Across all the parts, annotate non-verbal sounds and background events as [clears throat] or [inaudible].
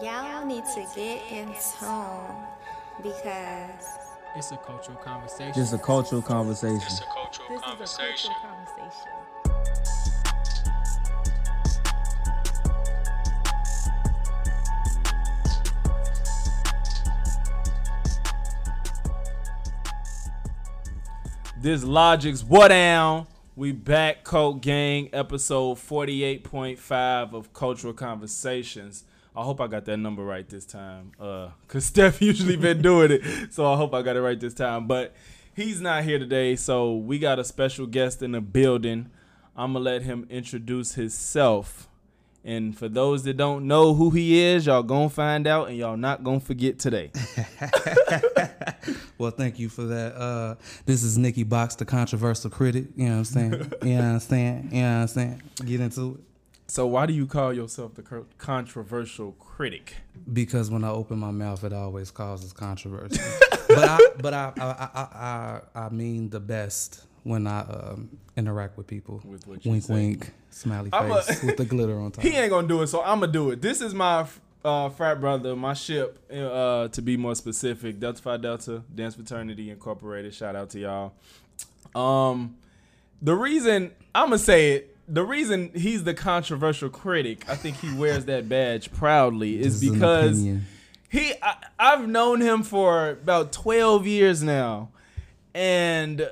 Y'all need to get in tune because It's a cultural conversation. Just a cultural conversation. It's a cultural This conversation. is a cultural conversation. This Logix What Down. We back, Cult Gang, episode 48.5 of Cultural Conversations. I hope I got that number right this time. Uh, cause [laughs] Steph usually been doing it. So I hope I got it right this time. But he's not here today, so we got a special guest in the building. I'ma let him introduce himself. And for those that don't know who he is, y'all gonna find out and y'all not gonna forget today. [laughs] [laughs] Well, thank you for that. Uh, this is Nicky Boxx, the controversial critic. You know what I'm saying? you know what I'm saying? You know what I'm saying? Get into it. So why do you call yourself the controversial critic? Because when I open my mouth, it always causes controversy. [laughs] but I, but I, I, I, I, I mean the best when I um, interact with people. With what wink, say. wink, smiley I'm a- face [laughs] with the glitter on top. He ain't gonna do it, so I'm gonna do it. This is my uh, frat brother, my ship, uh, to be more specific, Delta Phi Delta Dance Fraternity Incorporated. Shout out to y'all. Um, the reason I'm gonna say it, the reason he's the controversial critic, I think he wears that badge proudly, is This because he I, I've known him for about 12 years now. And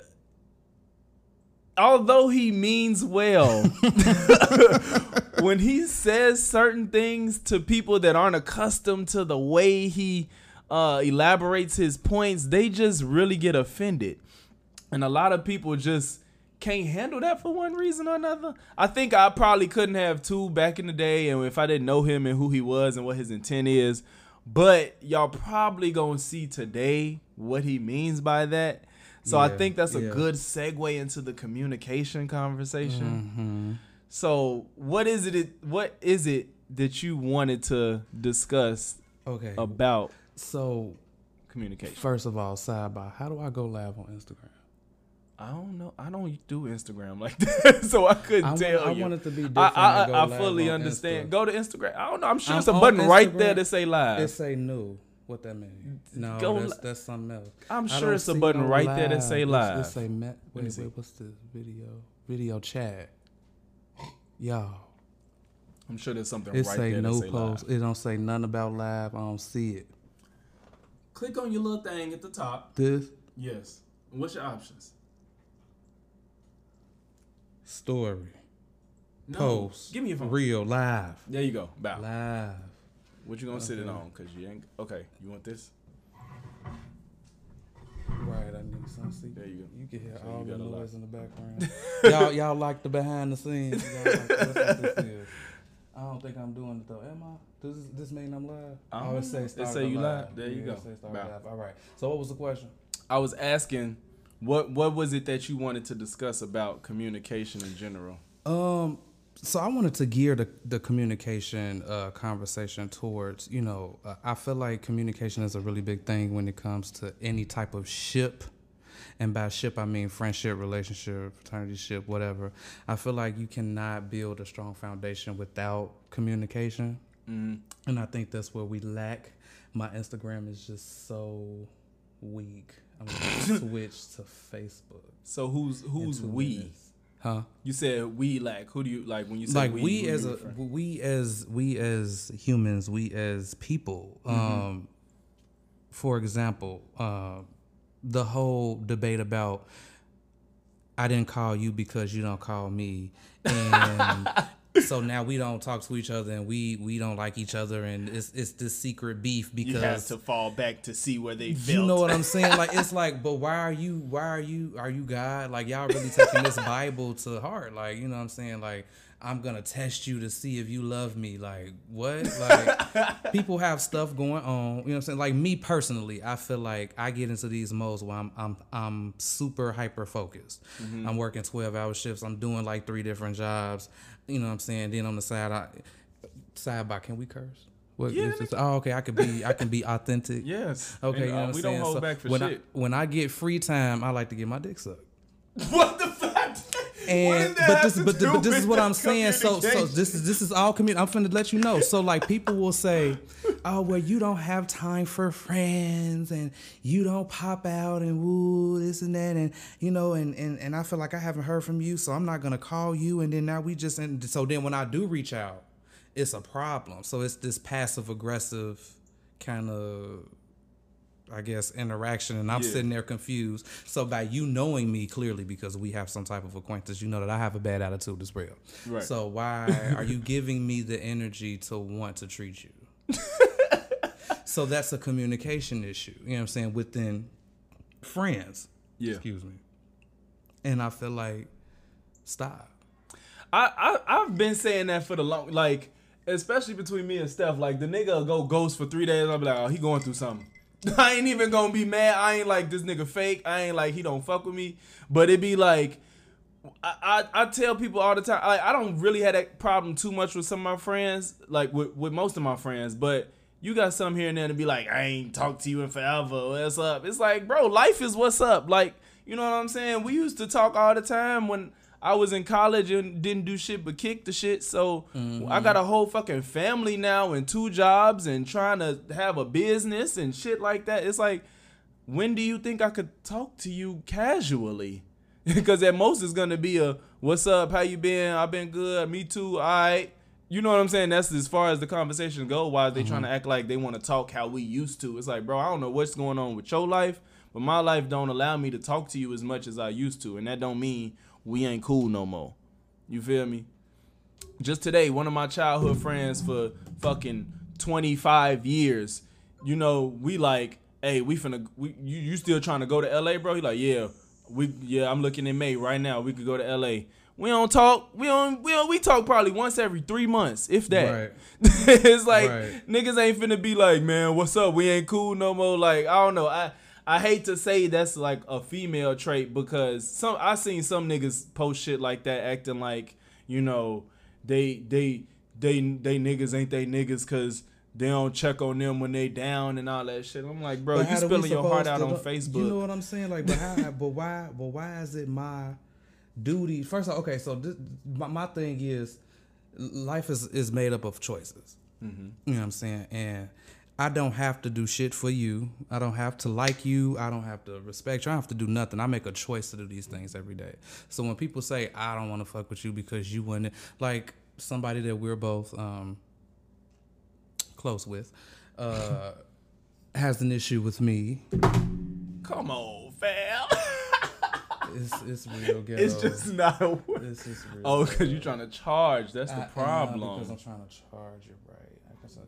although he means well [laughs] when he says certain things to people that aren't accustomed to the way he uh, elaborates his points they just really get offended. And a lot of people just can't handle that for one reason or another. I think I probably couldn't have two back in the day, and if I didn't know him and who he was and what his intent is. But y'all probably gonna see today what he means by that. So I think that's a yeah. good segue into the communication conversation. Mhm. So what is it? What is it that you wanted to discuss Okay. about so, communication? first of all, sidebar, how do I go live on Instagram? I don't know. I don't do Instagram like [laughs] that, so I couldn't I want, tell I want it to be I, different. I, and I, I fully understand. Insta. Go to Instagram. I don't know. I'm sure I'm it's a on button right there that say live. It say new. What that mean? No, Go that's, li- that's something else. I'm sure it's a button no right there that say It's- live. It say met. me Wait, see. wait, what's the video? Video chat. Y'all, I'm sure there's something it right say there no that say post. live. It don't say nothing about live. I don't see it. Click on your little thing at the top. This Yes. What's your options? Story No. post. Give me your phone. Real live. There you go. Bow. Live. What you gonna sit it on? Cause you ain't. Okay. You want this? Right, I need some. See, There you go. You can hear So all the got a lot. noise in the background. [laughs] y'all, y'all like the behind the scenes. [laughs] Y'all like, this is. I don't think I'm doing it though. Am I? Does this, this mean I'm live? I don't say know. It say you live. There you Yeah, go. Say start live. All right. So what was the question? I was asking, what what was it that you wanted to discuss about communication in general? Um, so I wanted to gear the the communication uh, conversation towards you know uh, I feel like communication is a really big thing when it comes to any type of ship, and by ship I mean friendship, relationship, fraternity ship, whatever. I feel like you cannot build a strong foundation without communication, Mm-hmm. and I think that's where we lack. My Instagram is just so weak. I'm gonna [laughs] switch to Facebook. So who's who's we? minutes. Huh? You said we like who do you like when you say like we? we, as a refer? we as we as humans we as people um for example uh, the whole debate about i didn't call you because you don't call me and [laughs] so now we don't talk to each other and we we don't like each other and it's it's this secret beef because you have to fall back to see where they felt. you know what I'm saying? Like it's [laughs] like, but why are you? Why are you? Are you God? Like y'all really taking this Bible to heart? Like you know what I'm saying? Like I'm gonna test you to see if you love me. Like what? Like [laughs] people have stuff going on. You know what I'm saying? Like me personally, I feel like I get into these modes where I'm I'm I'm super hyper focused. I'm working 12 hour shifts. I'm doing like three different jobs. You know what I'm saying? Then on the side, I sidebar. Can we curse? What, Yeah, it's just- oh, okay. I can be I can be authentic. Yes. Okay, And, you know uh, what I'm we saying? don't hold So back for when shit. I when I get free time, I like to get my dick sucked. what the? And but this but, but this is what I'm saying. So so this is this is all community. I'm finna let you know. So like people will say, oh well you don't have time for friends and you don't pop out and woo this and that and you know and and, and i feel like i haven't heard from you so i'm not gonna call you and then now we just and so then when i do reach out it's a problem so it's this passive aggressive kind of I guess interaction and I'm Yeah. sitting there confused. So by you knowing me clearly because we have some type of acquaintance, you know that I have a bad attitude as well. Right. So why [laughs] are you giving me the energy to want to treat you? [laughs] so that's a communication issue, you know what I'm saying, within friends. Yeah. Excuse me. And I feel like stop. I, I I've been saying that for the long like especially between me and Steph like the nigga go ghost for three days I'll be like oh he going through something [laughs] I ain't even gonna be mad. I ain't like this nigga fake. I ain't like he don't fuck with me. But it be like I, I, I tell people all the time like I don't really have that problem too much with some of my friends like with, with most of my friends. But you got some here and there to be like I ain't talked to you in forever. What's up? It's like bro life is what's up. Like you know what I'm saying? We used to talk all the time when I was in college and didn't do shit but kick the shit so I got a whole fucking family now and two jobs and trying to have a business and shit like that it's like when do you think I could talk to you casually? [laughs] Because at most it's gonna be a "What's up? How you been? I've been good. Me too. All right." You know what I'm saying? That's as far as the conversation go. Why they trying to mm-hmm. act like they want to talk how we used to? It's like, bro, I don't know what's going on with your life, but my life don't allow me to talk to you as much as I used to, and that don't mean we ain't cool no more. You feel me? just today, one of my childhood friends for fucking 25 years, you know, we like, hey, we finna, we, you, you still trying to go to LA, bro? He like, yeah, we, yeah, I'm looking in May right now. We could go to LA. We don't talk. We don't. We don't, we talk probably once every three months, if that. Right. [laughs] it's like Right. niggas ain't finna be like, man, what's up? We ain't cool no more. Like I don't know. I I hate to say that's like a female trait because some I seen some niggas post shit like that, acting like you know they they they they niggas ain't they niggas because they don't check on them when they down and all that shit. I'm like, bro, But you spilling your heart out on Facebook. You know what I'm saying? Like, but how? [laughs] but why? But why is it my duty? First of all, okay, so this, my, my thing is, life is is made up of choices. Mm-hmm. You know what I'm saying? And I don't have to do shit for you. I don't have to like you. I don't have to respect you. I don't have to do nothing. I make a choice to do these things every day. So when people say I don't want to fuck with you because you wouldn't, like somebody that we're both um, close with, uh, [laughs] has an issue with me. Come on, fam. [laughs] It's it's real ghetto. it's just not. A word. It's just real. Oh, because you're trying to charge. That's the I problem. because I'm trying to charge you, right.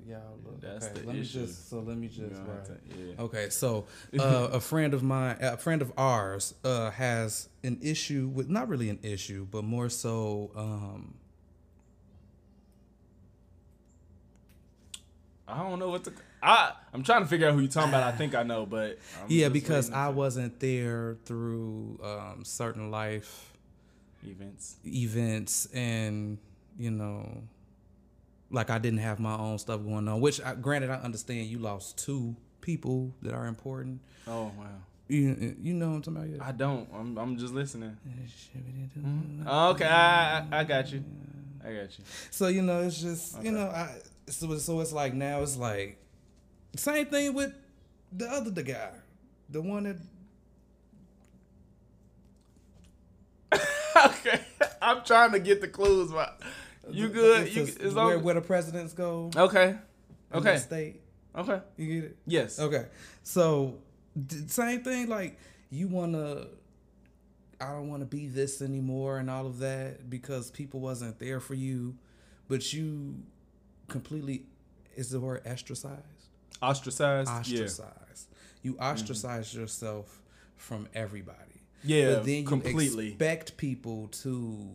Yeah, look, That's okay, the let issue. me just so let me just You're gonna have right. to- yeah. Okay, so uh, a friend of mine, a friend of ours, uh, has an issue with not really an issue, but more so. Um, I don't know what to. I I'm trying to figure out who you're talking about. I think I know, but I'm yeah, because I wasn't there through um, certain life events. events, and you know, like I didn't have my own stuff going on. Which, I, granted, I understand you lost two people that are important. Oh wow. You you know what I'm talking about? I don't. I'm I'm just listening. Hmm? Oh, okay, I, I I got you. I got you. So you know, it's just Okay. you know, I so so it's like now it's like same thing with the other the guy, the one that [laughs] okay, I'm trying to get the clues. But you good? You it's it's where, where the presidents go. okay. Okay. state. Okay. You get it? Yes. Okay. So same thing. Like you wanna. I don't want to be this anymore and all of that because people wasn't there for you, but you completely is the word ostracized. Ostracized. ostracized. You mm-hmm. ostracize yourself from everybody. Yeah. but then you completely. expect people to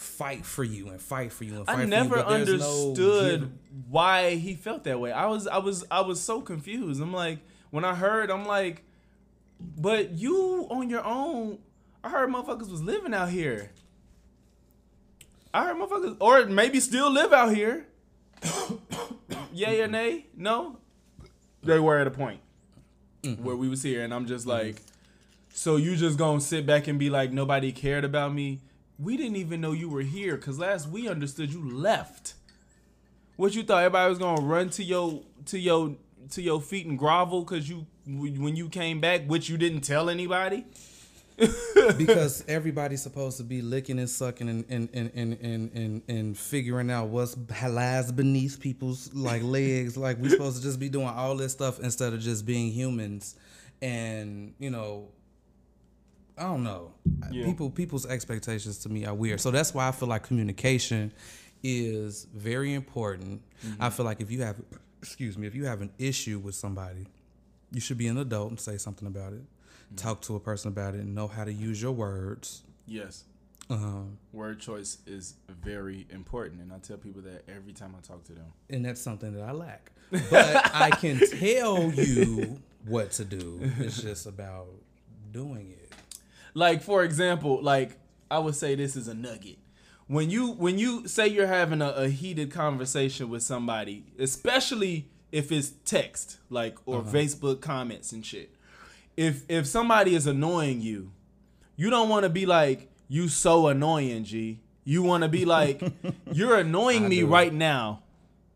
fight for you and fight for you and fight I for never you. there's no understood give- why he felt that way. I was I was I was so confused. I'm like when I heard I'm like but you on your own I heard motherfuckers was living out here. I heard motherfuckers or maybe still live out here. [coughs] Yay or nay? No. They were at a point mm-hmm. where we was here and I'm just mm-hmm. like so you just gonna sit back and be like nobody cared about me? We didn't even know you were here because last we understood you left. What you thought everybody was gonna run to your to your to your feet and grovel because you when you came back, which you didn't tell anybody? [laughs] because everybody's supposed to be licking and sucking and and and and and, and, and figuring out what's lies beneath people's like legs. Like we're supposed to just be doing all this stuff instead of just being humans. And you know, I don't know. Yeah. People people's expectations to me are weird. So that's why I feel like communication is very important. Mm-hmm. I feel like if you have excuse me, if you have an issue with somebody, you should be an adult and say something about it. Mm-hmm. Talk to a person about it and know how to use your words. Yes. Um, Word choice is very important, and I tell people that every time I talk to them. and that's something that I lack. But I can [laughs] tell you what to do. It's just about doing it. Like for example like i would say this is a nugget. When you when you say you're having a, a heated conversation with somebody especially if it's text like or uh-huh. facebook comments and shit if if somebody is annoying you you don't want to be like you so annoying g. You want to be like [laughs] you're annoying me do. right now.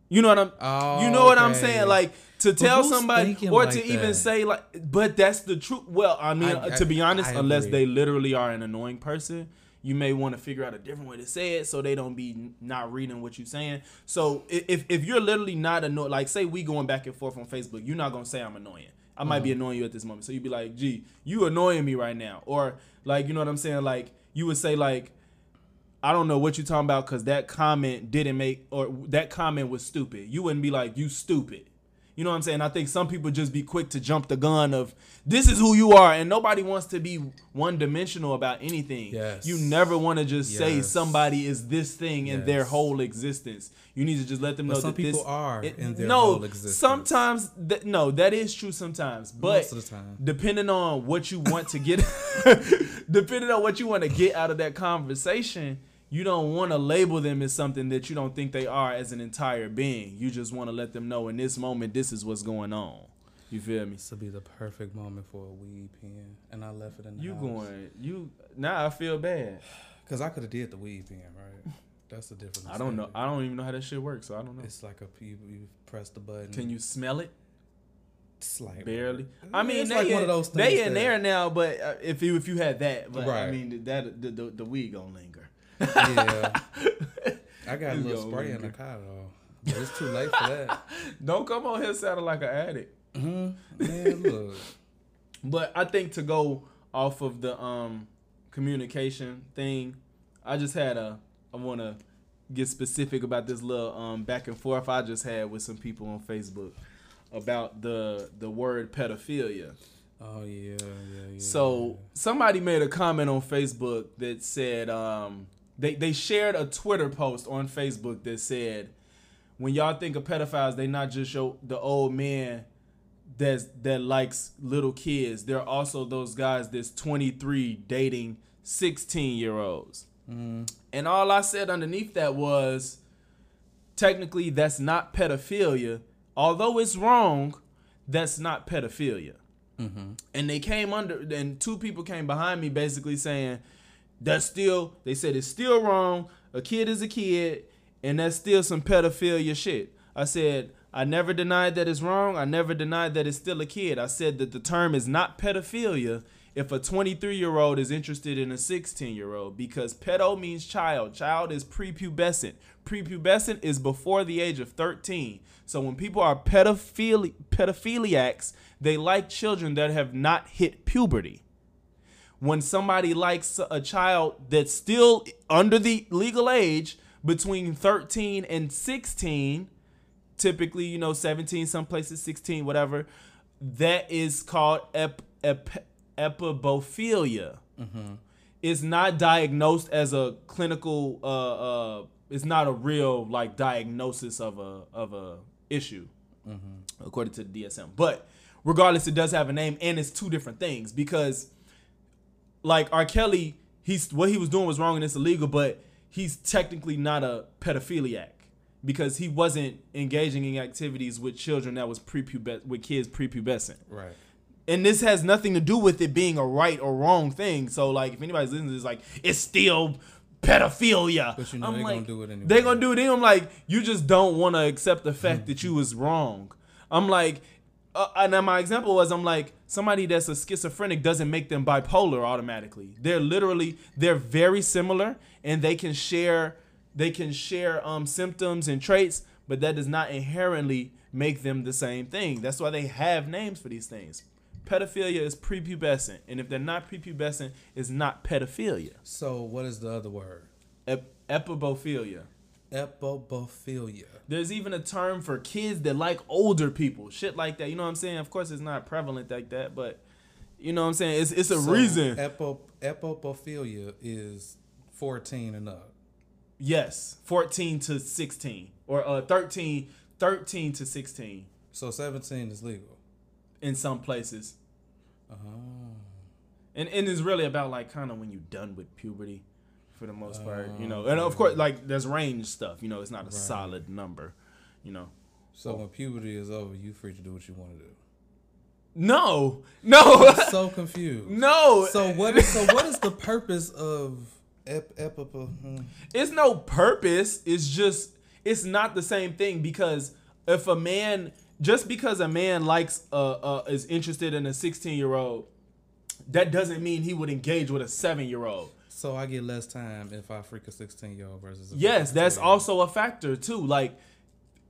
You know what i'm Oh, you know what i'm oh, saying? like to tell somebody or like to even say like but that's the truth. Well i mean I- uh, to be honest I unless they literally are an annoying person you may want to figure out a different way to say it so they don't be not reading what you're saying. So if, if you're literally not annoyed like say we going back and forth on facebook you're not gonna say i'm annoying. I might be Uh-huh. annoying you at this moment. So you'd be like gee you annoying me right now. Or like you know what i'm saying? Like you would say like I don't know what you're talking about because that comment didn't make or that comment was stupid. You wouldn't be like, you stupid. You know what I'm saying? I think some people just be quick to jump the gun of this is who you are, and nobody wants to be one dimensional about anything. Yes. You never want to just say somebody is this thing in their whole existence. You need to just let them But know some that people this, are it- in their no, whole existence. sometimes that, no, that is true sometimes, but Most of the time. depending on what you want to get [laughs] [laughs] depending on what you want to get out of that conversation you don't want to label them as something that you don't think they are as an entire being you just want to let them know in this moment this is what's going on you feel me This would be the perfect moment for a weed pen, and I left it in the you house. going you now i feel bad [sighs] Cause I could have did the weed pen, right? [laughs] That's the difference. i don't know i don't even know how that shit works so i don't know It's like a you, you press the button. can you smell it slightly? barely i mean it's they, like in, one of those they in there now but uh, if you if you had that but i mean that the, the, the weed gonna linger Yeah. [laughs] I got a little spray in the car though. But it's too late for that. [laughs] don't come on here sounding like an addict hmm Man, look. But I think to go off of the um communication thing, I just had a I want to get specific about this little um back and forth I just had with some people on Facebook about the the word pedophilia. Oh yeah, yeah, yeah. So somebody made a comment on Facebook that said um they they shared a Twitter post on Facebook that said when y'all think of pedophiles, they not just your the old man that's that likes little kids. They're also those guys that's 23 dating 16 year olds. Mm. And all I said underneath that was technically that's not pedophilia. Although it's wrong, that's not pedophilia mm-hmm. and they came under and two people came behind me basically saying that's still they said it's still wrong. A kid is a kid and that's still some pedophilia shit. I said i never denied that it's wrong. I never denied that it's still a kid. I said that the term is not pedophilia if a 23 year old is interested in a 16 year old because pedo means child. Child is prepubescent. Prepubescent is before the age of 13 so when people are pedophili- pedophiliacs they like children that have not hit puberty when somebody likes a child that's still under the legal age between 13 and 16 typically you know 17 some places 16 whatever that is called ep- ep- ephebophilia. It's not diagnosed as a clinical uh uh it's not a real like diagnosis of a of a issue according to the DSM but regardless it does have a name and it's two different things because like R. Kelly, he's what he was doing was wrong and it's illegal, but he's technically not a pedophiliac because he wasn't engaging in activities with children that was prepubescent with kids prepubescent. right. And this has nothing to do with it being a right or wrong thing. So like if anybody's listening to this, like it's still pedophilia. But you know I'm they like, gonna do it anyway. They're gonna do it. Anyway. I'm like, you just don't want to accept the fact that you was wrong. I'm like, uh, and my example was, I'm like, somebody that's a schizophrenic doesn't make them bipolar automatically. They're literally, they're very similar, and they can share, they can share um symptoms and traits, but that does not inherently make them the same thing. That's why they have names for these things. Pedophilia is prepubescent, and if they're not prepubescent, it's not pedophilia. So what is the other word? Ep- ephebophilia. Epobophilia. There's even a term for kids that like older people, shit like that. You know what I'm saying? Of course, it's not prevalent like that, but you know what I'm saying. It's it's a So, reason. Epo, epopophilia is 14 and up. yes, 14 to 16 or uh 13, 13 to 16 So 17 is legal. in some places, Oh. and and it's really about like kind of when you're done with puberty, for the most part. You know, and of course, like there's range stuff. You know, it's not a solid number. You know. So when puberty is over, you free to do what you want to do. No, no, So [laughs] confused. no. So what is so what is the purpose of ep, epipo? hmm. it's no purpose. It's just it's not the same thing because if a man just because a man likes uh, uh is interested in a 16 year old, that doesn't mean he would engage with a seven year old. So I get less time if I freak a 16 year old versus a Yes, that's 15-year-old. also a factor too. Like,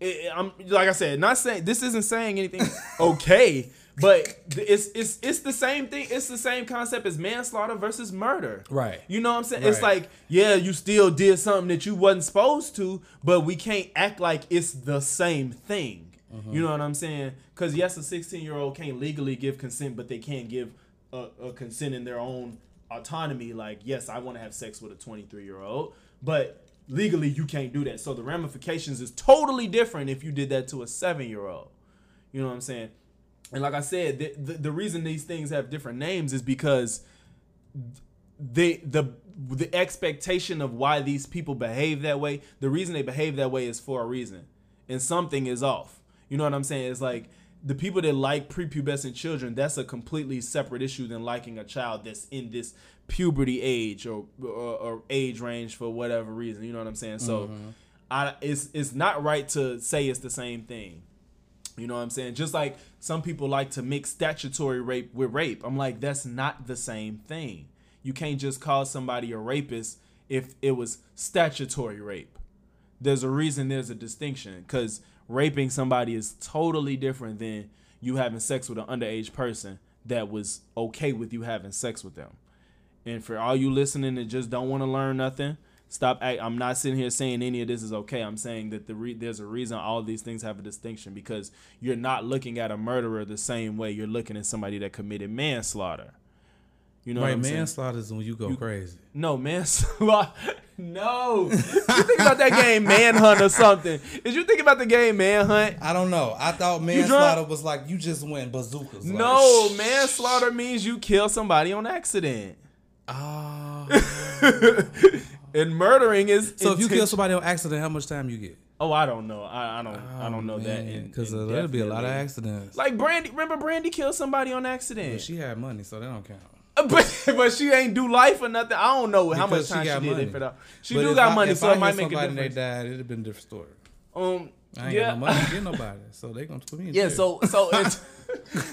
it, I'm like I said, not saying this isn't saying anything [laughs] okay, but it's it's it's the same thing. It's the same concept as manslaughter versus murder. Right. You know what I'm saying? It's like, yeah, you still did something that you wasn't supposed to, but we can't act like it's the same thing. Mm-hmm. You know what I'm saying? Because yes, a 16 year old can't legally give consent, but they can't give a, a consent in their own autonomy. Like, yes, I want to have sex with a 23 year old, but legally you can't do that. So the ramifications is totally different if you did that to a seven year old. You know what I'm saying? And like I said, the, the, the reason these things have different names is because the the the expectation of why these people behave that way, the reason they behave that way is for a reason. And something is off. You know what I'm saying? It's like the people that like prepubescent children, that's a completely separate issue than liking a child that's in this puberty age or or, or age range for whatever reason. You know what I'm saying? So mm-hmm. I it's it's not right to say it's the same thing. You know what I'm saying? Just like some people like to mix statutory rape with rape. I'm like, that's not the same thing. You can't just call somebody a rapist if it was statutory rape. There's a reason there's a distinction because raping somebody is totally different than you having sex with an underage person that was okay with you having sex with them. And for all you listening that just don't want to learn nothing, stop. act- I'm not sitting here saying any of this is okay. I'm saying that the re- there's a reason all these things have a distinction because you're not looking at a murderer the same way you're looking at somebody that committed manslaughter. You know what right, I'm saying? manslaughter is when you go crazy. No, manslaughter. No. you think about that game Manhunt or something. Did you think about the game Manhunt? I don't know. I thought manslaughter was like you just went bazookas. like, No, manslaughter means you kill somebody on accident. Ah. [laughs] and murdering is so if you kill somebody on accident, how much time you get? Oh, I don't know. I, I don't. I don't know that. Because there'll be a lot of accidents. Like Brandy, remember Brandy killed somebody on But accident, she had money, so they don't count. [laughs] but but she ain't do life or nothing. I don't know how much she time she, got did money. it for that. She But do got I- money, so I it might make a difference. They died. It'd have been a different story. Um, I ain't yeah, got no money [laughs] to get nobody, so they gonna put me in yeah. jail. So so [laughs] it's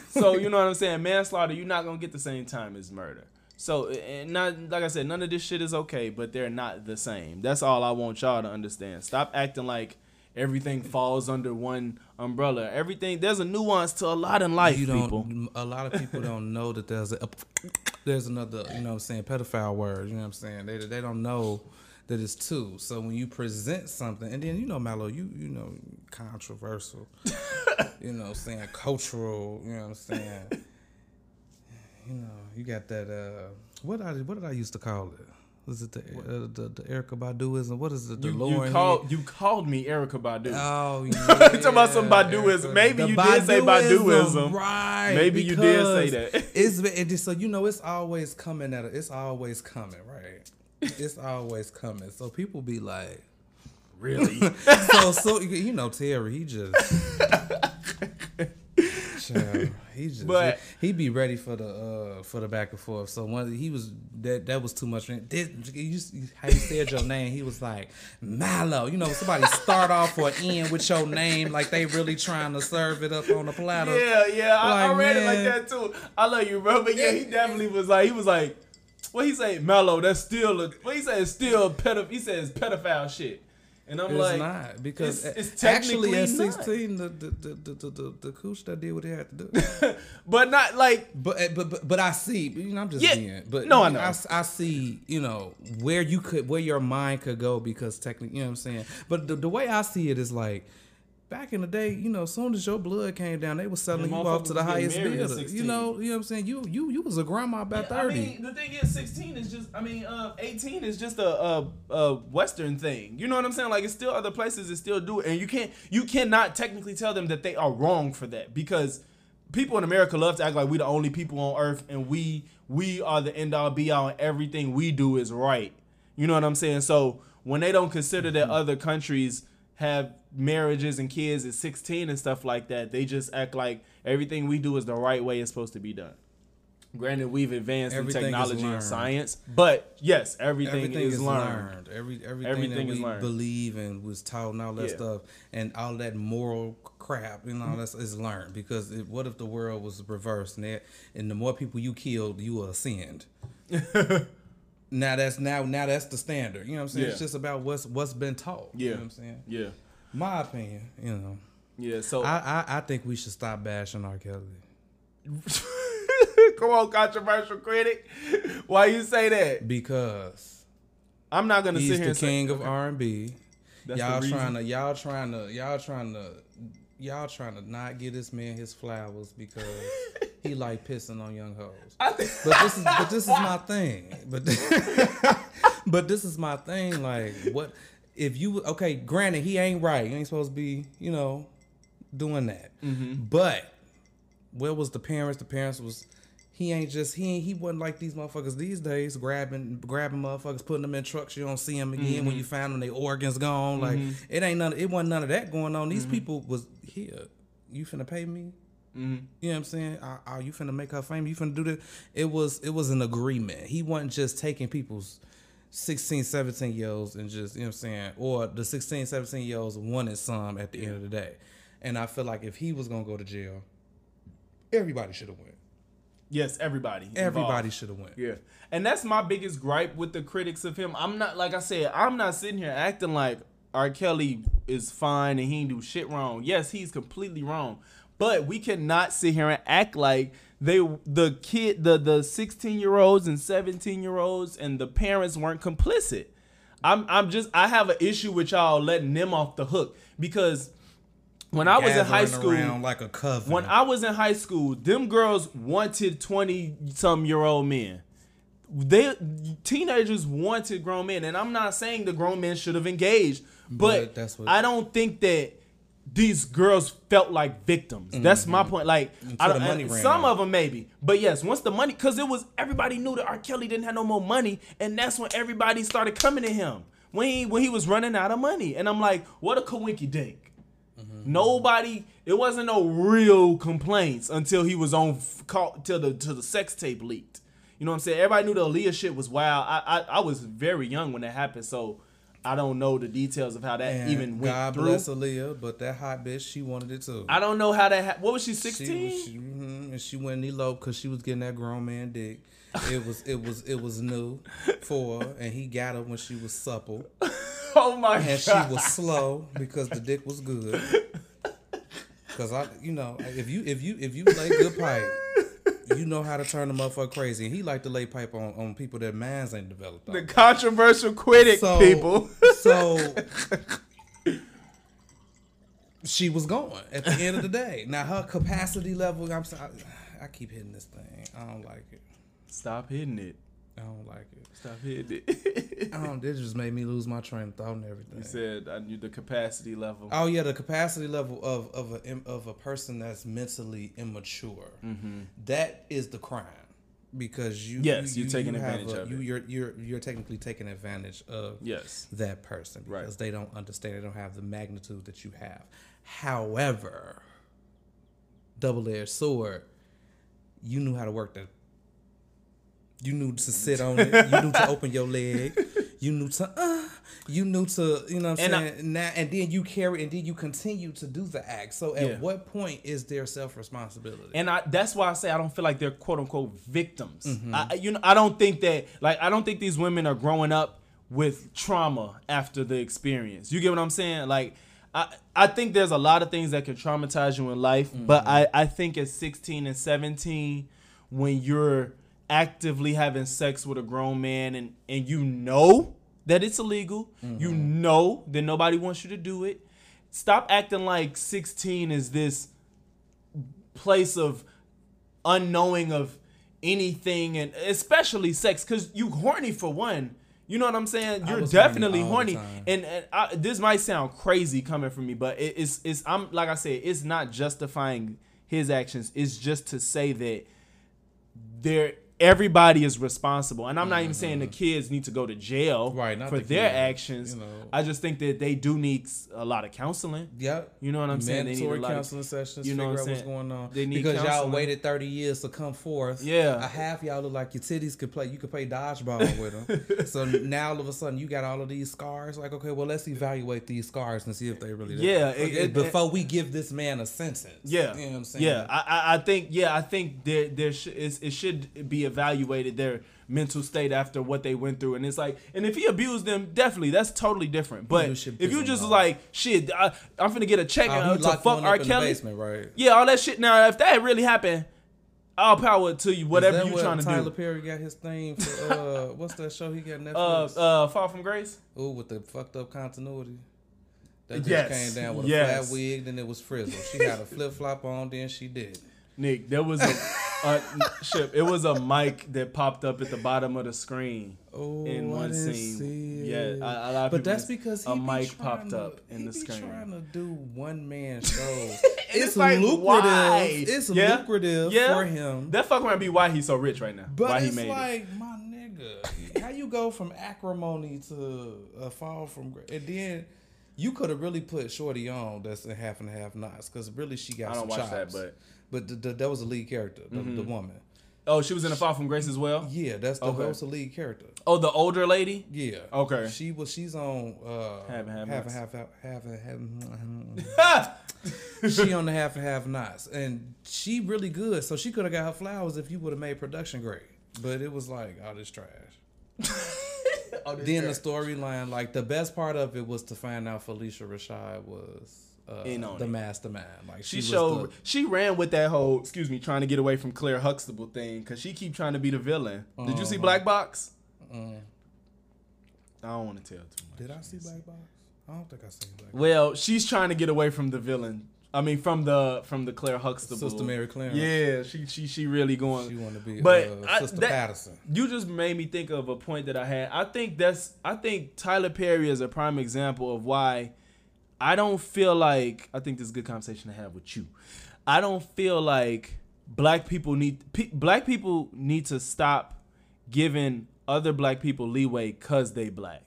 so you know what I'm saying. Manslaughter, you're not gonna get the same time as murder. So and not like I said, none of this shit is okay, but they're not the same. That's all I want y'all to understand. Stop acting like everything falls under one umbrella. Everything there's a nuance to a lot in life, you don't. people. A lot of people don't know that there's a there's another. You know what I'm saying? Pedophile word. You know what I'm saying? They they don't know that it's two. So when you present something, and then you know, Mallow, you you know, controversial. [laughs] you know, what I'm saying cultural. You know what I'm saying? You know, you got that. uh What I what did I used to call it? Was it the uh, the, the Erykah Baduism? What is it? The You, you called you called me Erykah Badu. Oh, [laughs] yeah. Talking about some Baduism. Maybe The you did say Baduism. Right. Maybe you did say that. [laughs] It's it just, so you know it's always coming at it. It's always coming, right? It's always coming. So people be like, really? [laughs] so so you know Terry, he just. He's just But- he, he be ready for the uh for the back and forth. So one he was that that was too much. This, you, how you said your name? He was like Mallow. You know, somebody start off or end with your name like they really trying to serve it up on the platter. Yeah, yeah, I, I Like, read it like that too. I love you, bro. But yeah, he definitely was like, he was like, what he say, mellow? That's still a, what he said still pedo. He says pedophile shit, and I'm It's like, not because it's- it's actually at sixteen, the the the the, the, the, the cooch that did what they had to do. [laughs] but not like But, eh, but but but I see. You know, I'm just Yeah. being. But No, I know. I, I see. You know where you could, where your mind could go because technically, you know what I'm saying. But the, the way I see it is like. Back in the day, you know, as soon as your blood came down, they was selling you off to the highest getting married at bidder. You know, you know what I'm saying. You you you was a grandma by I thirty. mean, the thing is, 16 is just, I mean, uh, 18 is just a, a, a Western thing. You know what I'm saying? Like, it's still other places that still do it. And you can't, you cannot technically tell them that they are wrong for that because people in America love to act like we the only people on earth and we, we are the end all be all and everything we do is right. You know what I'm saying? So when they don't consider that other countries have marriages and kids at 16 and stuff like that, they just act like everything we do is the right way it's supposed to be done. Granted, we've advanced Everything in technology and science, but yes, everything, everything is, is learned. learned. Every everything, Everything that we learned. believe and was taught and all that Yeah. stuff and all that moral crap and all mm-hmm. that is learned because it, what if the world was reversed and that, and the more people you killed, you will [laughs] ascend. Now that's now now that's the standard. You know what I'm saying? It's just about what's what's been taught. You Yeah. know what I'm saying? Yeah, My opinion, you know. yeah. So I, I I think we should stop bashing R. Kelly. [laughs] come on, controversial critic. Why you say that? Because I'm not gonna he's sit here the and say king of R and B. Y'all trying to, y'all trying to, y'all trying to, y'all trying to not give this man his flowers because he [laughs] like pissing on young hoes. Think- But this is, but this is my thing. But, [laughs] but this is my thing. Like, what if you? Okay, granted, he ain't right. You ain't supposed to be, you know, doing that. Mm-hmm. But where was the parents? The parents was. He ain't just he ain't, he wasn't like these motherfuckers these days grabbing grabbing motherfuckers putting them in trucks you don't see them again Mm-hmm. when you find them they organs gone like it ain't none it wasn't none of that going on. Mm-hmm. these people was here you finna pay me? You know what I'm saying? Are, you finna make her famous you finna do this? It was it was an agreement. He wasn't just taking people's 16 17 year olds and just you know what I'm saying or the 16 17 year olds wanted some at the end of the day. And I feel like if he was gonna go to jail everybody should have went yes, everybody. everybody should have went Yeah. And that's my biggest gripe with the critics of him. I'm not like I said, I'm not sitting here acting like R. Kelly is fine and he ain't do shit wrong. Yes, he's completely wrong. But we cannot sit here and act like they the kid the the 16 year olds and 17 year olds and the parents weren't complicit. I'm I'm just I have an issue with y'all letting them off the hook because when I was in high school like a coven when I was in high school, them girls wanted twenty some year old men. They teenagers wanted grown men, and I'm not saying the grown men should have engaged, but, But what- I don't think that these girls felt like victims. That's my mm-hmm. point. Like I the money and ran some out. of them maybe, but yes, once the money, because it was everybody knew that R. Kelly didn't have no more money, and that's when everybody started coming to him when he when he was running out of money, and I'm like, what a coinky dink. Mm-hmm. Nobody. It wasn't no real complaints until he was on call till the till the sex tape leaked. You know what I'm saying? Everybody knew the Aaliyah shit was wild. I I, I was very young when that happened, so I don't know the details of how that And even went God through. bless Aaliyah, but that hot bitch, she wanted it too. I don't know how that. Ha- what was she? She Sixteen. was, she, mhm, and she went eloped because she was getting that grown man dick. It was it was it was new for her, and he got her when she was supple, [laughs] oh my god and she was slow because the dick was good. Cause I, you know, if you if you if you lay good pipe, you know how to turn the motherfucker crazy. And he like to lay pipe on, on people that minds ain't developed. the controversial critic So- people. So she was going at the end of the day. Now her capacity level, I'm sorry, I, I keep hitting this thing. I don't like it. Stop hitting it. I don't like it. Stop hitting it. I don't. This just made me lose my train of thought and everything. you said I knew the capacity level. Oh yeah, the capacity level of of a of a person that's mentally immature. Mm-hmm. That is the crime because you Yes, you, you're taking have advantage a- of you, it. You're you're you're technically taking advantage of yes. that person Right. because they don't understand. They don't have the magnitude that you have. However, double edged sword. you knew how to work that. You knew to sit on it. You knew to open your leg. You knew to, uh, you knew to, you know what I'm And I- saying? now, and then you carry, and then you continue to do the act. So at Yeah. what point is there self responsibility? and I that's why I say I don't feel like they're quote unquote victims. Mm-hmm. I, I- you know, I don't think that like I don't think these women are growing up with trauma after the experience. You get what I'm saying? Like I I think there's a lot of things that can traumatize you in life, but I I think at 16 and 17 when you're actively having sex with a grown man and and you know that it's illegal, you know that nobody wants you to do it. Stop acting like 16 is this place of unknowing of anything and especially sex because you horny for one. You know what i'm saying? You're definitely horny. and, and I, this might sound crazy coming from me but it, it's it's i'm like i said it's not justifying his actions. It's just to say that there everybody is responsible and i'm not even saying the kids need to go to jail Mm-hmm. Right, for the their kids, actions you know. i just think that they do need a lot of counseling Yep. You know what I'm saying? They need a lot of- counseling sessions. you know figure what out I'm what's saying? going on. They need because y'all waited thirty years to come forth. Yeah. a half y'all look like your titties could play. You could play dodgeball with them. [laughs] so now all of a sudden you got all of these scars. Like, okay, well let's evaluate these scars and see if they really. Yeah, Okay, it- it- before we give this man a sentence. Yeah, you know what I'm saying. Yeah, I, I- think yeah, I think there there sh- it should be evaluated their mental state after what they went through, and it's like, and if he abused them, definitely that's totally different. But if you just like shit, I, I'm finna get a check uh, to fuck R. up in the Kelly, basement, right? yeah, all that shit. Now, if that really happened, all power to you. Whatever you what trying to Tyler do. Tyler Perry got his thing for. Uh, [laughs] what's that show he got Uh, Netflix? uh, Fall from Grace. Ooh, with the fucked up continuity. That bitch came down with a yes. flat wig, then it was frizzle. She had a flip flop on, then she did. Nick, there was a, [laughs] a ship. It was a mic that popped up at the bottom of the screen. Oh, in one scene. Yeah, it. a- a lot of but that's because a mic popped to- up in he the be screen. trying to do one man [laughs] shows. it's like, lucrative. why? It's Yeah, lucrative yeah. for him. That fuck might be why he's so rich right now. but why he it's made it. like, my nigga, how you go from acrimony to a fall from gra- and then. You could have really put Shorty on that's in half and half knots because really she got I don't some watch chops. that, but- but the, the, that was the lead character, the, the woman. Oh, she was in the Fall from Grace as well. Yeah, that's the Okay. that was the lead character. Oh, the older lady. Yeah. Okay. She was. She's on. Uh, Half and half half and half half and half. [laughs] she [laughs] on the half and half knots, and she really good. So she could have got her flowers if you would have made production grade. But it was like, oh, this trash. [laughs] then the storyline, like the best part of it was to find out Phylicia Rashad was uh, In on the it. mastermind. Like She was showed. the- she ran with that whole. Excuse me, trying to get away from Claire Huxtable thing because she keep trying to be the villain. Did you see Uh-huh. Black Box? Mm. I don't want to tell too much. Did I see Black Box? I don't think I seen Black. Box. Well, she's trying to get away from the villain. I mean, from the from the Claire Huxtable. Sister Mary Clarence. Yeah, she she she really going. She want to be But uh, I- Sister that- Patterson. You just made me think of a point that I had. I think that's I think Tyler Perry is a prime example of why I don't feel like I think this is a good conversation to have with you. I don't feel like black people need pe- black people need to stop giving other black people leeway cuz they black.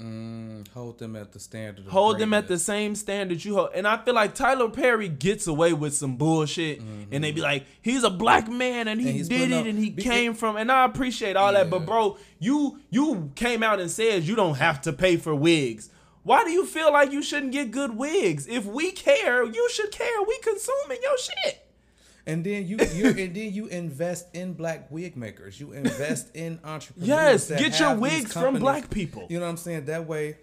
Mm, hold them at the standard. Of Hold them at the same standard you hold. And I feel like Tyler Perry gets away with some bullshit and they be like, he's a black man and he And did it up- and he be- came from and I appreciate all that. But bro, you you came out and said you don't have to pay for wigs. Why do you feel like you shouldn't get good wigs? If we care, you should care. We consuming your shit. And then you you [laughs] and then you invest in black wig makers. You invest in entrepreneurs. Yes, get your wigs from black people. You know what I'm saying? That way,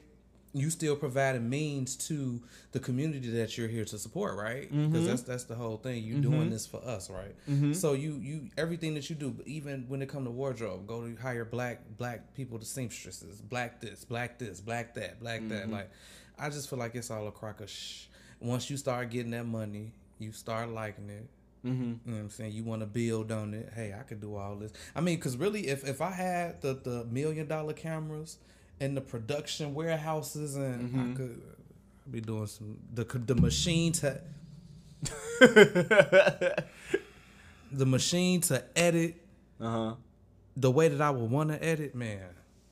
you still provide a means to the community that you're here to support, right? Because Mm-hmm. that's that's the whole thing. You're doing this for us, right? So you you everything that you do, even when it come to wardrobe, go to hire black black people to seamstresses, black this, black this, black that, black that. Mm-hmm. Like, I just feel like it's all a crock of shh. Once you start getting that money, you start liking it. Mm-hmm. You know what I'm saying? You want to build on it. Hey, I could do all this. I mean, because really, if, if I had the, the million dollar cameras and the production warehouses, and Mm-hmm. I could I'd be doing some the the machine to [laughs] the machine to edit Uh huh. the way that I would want to edit, man.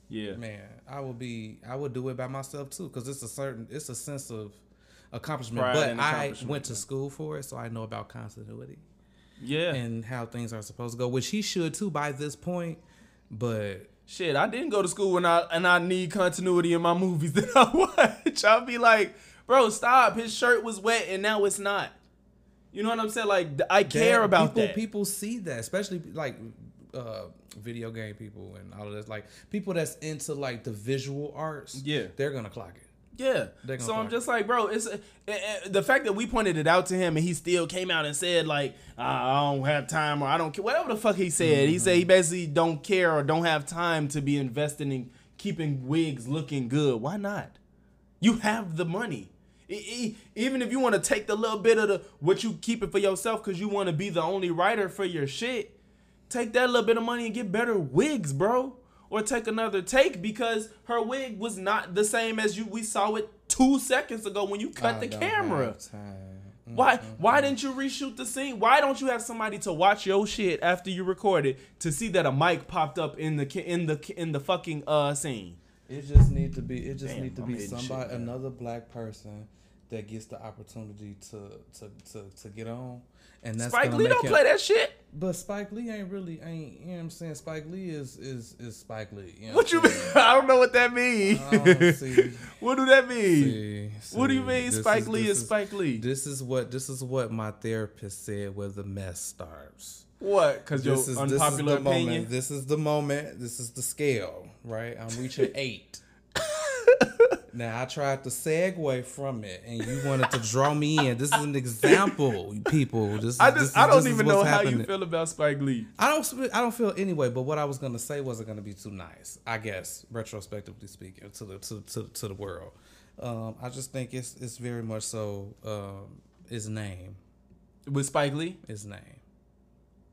Yeah. Man, I would be I would do it by myself too, because it's a certain it's a sense of accomplishment. Pride but and I went to school for it, so I know about continuity. Yeah. and how things are supposed to go, which he should too by this point. But Shit, I didn't go to school and I and I need continuity in my movies [laughs] that I watch. I'll be like, bro, stop. His shirt was wet and now it's not. You know what I'm saying? Like I care that- about people. that. People see that, especially like uh, video game people and all of this. Like people that's into like the visual arts. Yeah. they're gonna clock it. Yeah. So I'm just like, bro, it's uh, uh, the fact that we pointed it out to him and he still came out and said like, I don't have time or I don't care, whatever the fuck he said. He said he basically don't care or don't have time to be investing in keeping wigs looking good. Why not? You have the money. E- e- Even if you want to take the little bit of the what you keep it for yourself because you want to be the only writer for your shit, take that little bit of money and get better wigs, bro. Or take another take because her wig was not the same as you. We saw it two seconds ago when you cut I the camera. time. Why? Why didn't you reshoot the scene? Why don't you have somebody to watch your shit after you record it to see that a mic popped up in the in the in the fucking uh scene? It just need to be. It just Damn, need to I'm be hitting shit, somebody, another black person that gets the opportunity to to to, to get on, and that's Spike Lee don't him- play that shit. But Spike Lee ain't really ain't. You know what I'm saying? Spike Lee is is is Spike Lee. You know What you mean? [laughs] I don't know what that means. See. [laughs] what do that mean? See, what do you mean Spike Lee this is Spike Lee? This is what this is what my therapist said where the mess starts. What? Because your is unpopular this opinion. moment. This is the moment. This is the scale, right? I'm reaching [laughs] eight. Now I tried to segue from it, and you wanted to draw me in. This is an example, people. This is, I this just is- I don't this even know how you feel about Spike Lee. I don't. I don't feel anyway. But what I was gonna say wasn't gonna be too nice. I guess retrospectively speaking to the to to, to the world. Um, I just think it's it's very much so. Um, his name. With Spike Lee? His name.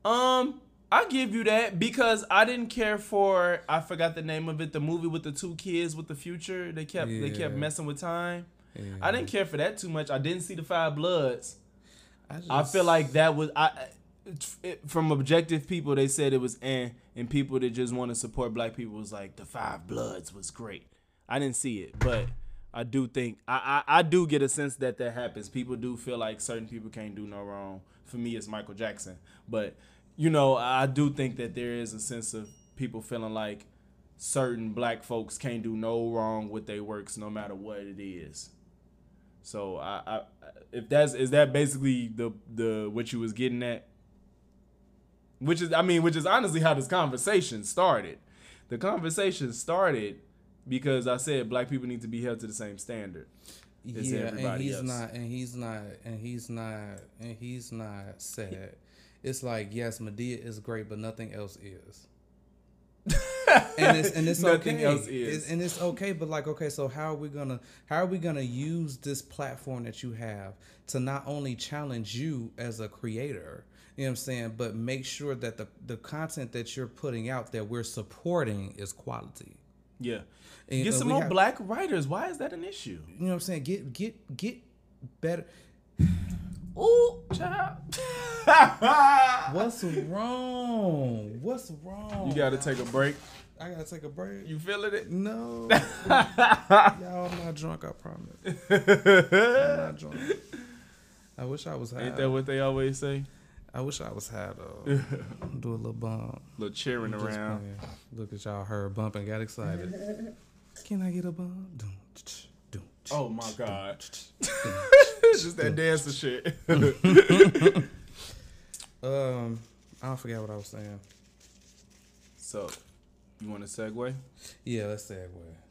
Um, I give you that because I didn't care for I forgot the name of it, the movie with the two kids with the future. They kept they kept messing with time. Yeah. I didn't care for that too much. I didn't see the Five Bloods. I, just, I feel like that was I it, from objective people they said it was eh, and people that just want to support black people was like the Five Bloods was great. I didn't see it, but I do think I, I I do get a sense that that happens. People do feel like certain people can't do no wrong. For me, it's Michael Jackson, but you know I do think that there is a sense of people feeling like certain black folks can't do no wrong with their works, no matter what it is. So I, I if that's is that basically the the what you was getting at? Which is I mean, which is honestly how this conversation started. The conversation started because I said black people need to be held to the same standard. as yeah, and he's else. not, and he's not, and he's not, and he's not sad. It's like yes, Madea is great, but nothing else is. [laughs] and it's and it's okay. It's- and it's okay, but like okay, so how are we gonna how are we gonna use this platform that you have to not only challenge you as a creator, you know what I'm saying, but make sure that the the content that you're putting out that we're supporting is quality. Yeah. And- Get some more have- black writers. Why is that an issue? You know what I'm saying? Get get get better. Ooh, child. What's wrong? What's wrong? you gotta take a break. I gotta take a break. You feeling it? No, [laughs] y'all, I'm not drunk. I promise. I'm not [laughs] drunk. I wish I was high. Ain't that what they always say? I wish I was high though. [laughs] Do a little bump. A little cheering Just around. Look at y'all. Heard bumping, got excited. Can I get a bump? Dum, ch, dum, ch, Oh my god. [laughs] just that dancer shit. [laughs] Um, I don't forget what I was saying. so, you want to segue? Yeah, let's segue.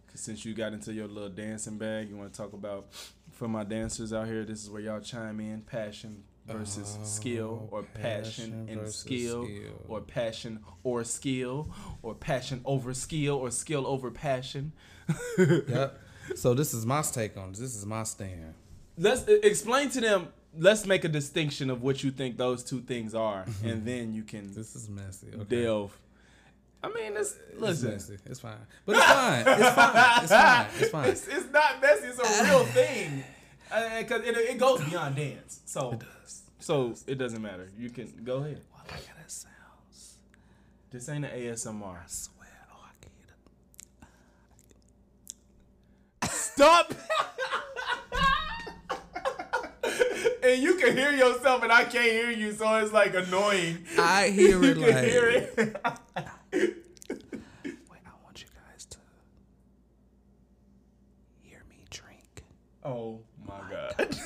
'Cause since you got into your little dancing bag, you want to talk about for my dancers out here. This is where y'all chime in: passion versus skill, Oh, or passion, passion and skill, skill. or passion or skill, or passion over skill, or skill over passion. [laughs] Yep. So this is my take on this. This is my stand. Let's explain to them. Let's make a distinction of what you think those two things are, [laughs] and then you can This is messy. Okay. delve. I mean, it's It's messy. It's fine. But it's fine. It's fine. It's fine. It's [laughs] fine. It's, it's not messy. It's a real thing. Uh, because it, it goes beyond dance. So it does. So it doesn't matter. You can go ahead. I like how that sounds. This ain't an ASMR. swear. Oh, I can hear the Stop. [laughs] and you can hear yourself and I can't hear you, so it's like annoying. I hear [laughs] You it can like. hear it. [laughs] Wait, I want you guys to hear me drink. Oh my god.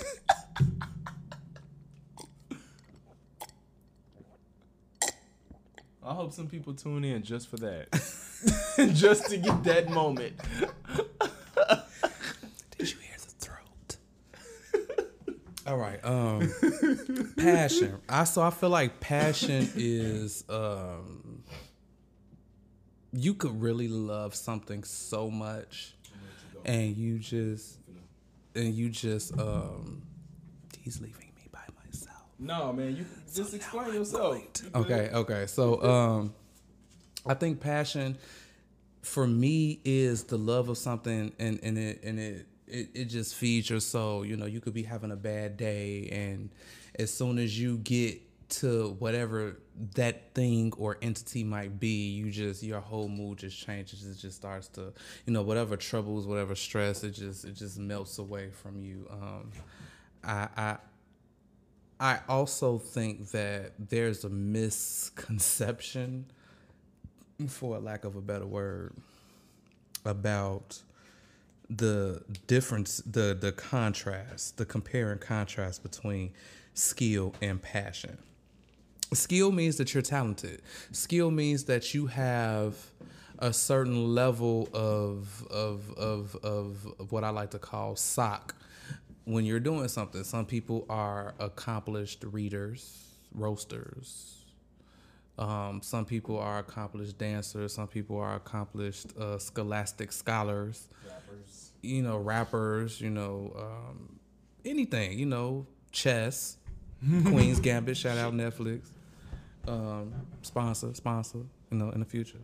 I hope some people tune in just for that. just to get that moment. Did you hear the throat? All right. Um, passion. [laughs] I so I feel like passion is um, you could really love something so much, and you just and you just um, he's leaving me by myself. No, man, you just explain yourself. Okay, okay. So um I think passion for me is the love of something and, and it and it, it it just feeds your soul. You know, you could be having a bad day and as soon as you get to whatever that thing or entity might be, you just your whole mood just changes. It just starts to, you know, whatever troubles, whatever stress, it just it just melts away from you. Um I I I also think that there's a misconception, for lack of a better word, about the difference, the the contrast, the compare and contrast between skill and passion. Skill means that you're talented. Skill means that you have a certain level of of of of, of what I like to call sock when you're doing something. Some people are accomplished readers, roasters. Um, some people are accomplished dancers. Some people are accomplished uh, scholastic scholars. Rappers. You know, rappers. You know, um, anything. You know, chess, [laughs] Queen's Gambit. Shout out Netflix. Um, sponsor, sponsor. You know, in the future.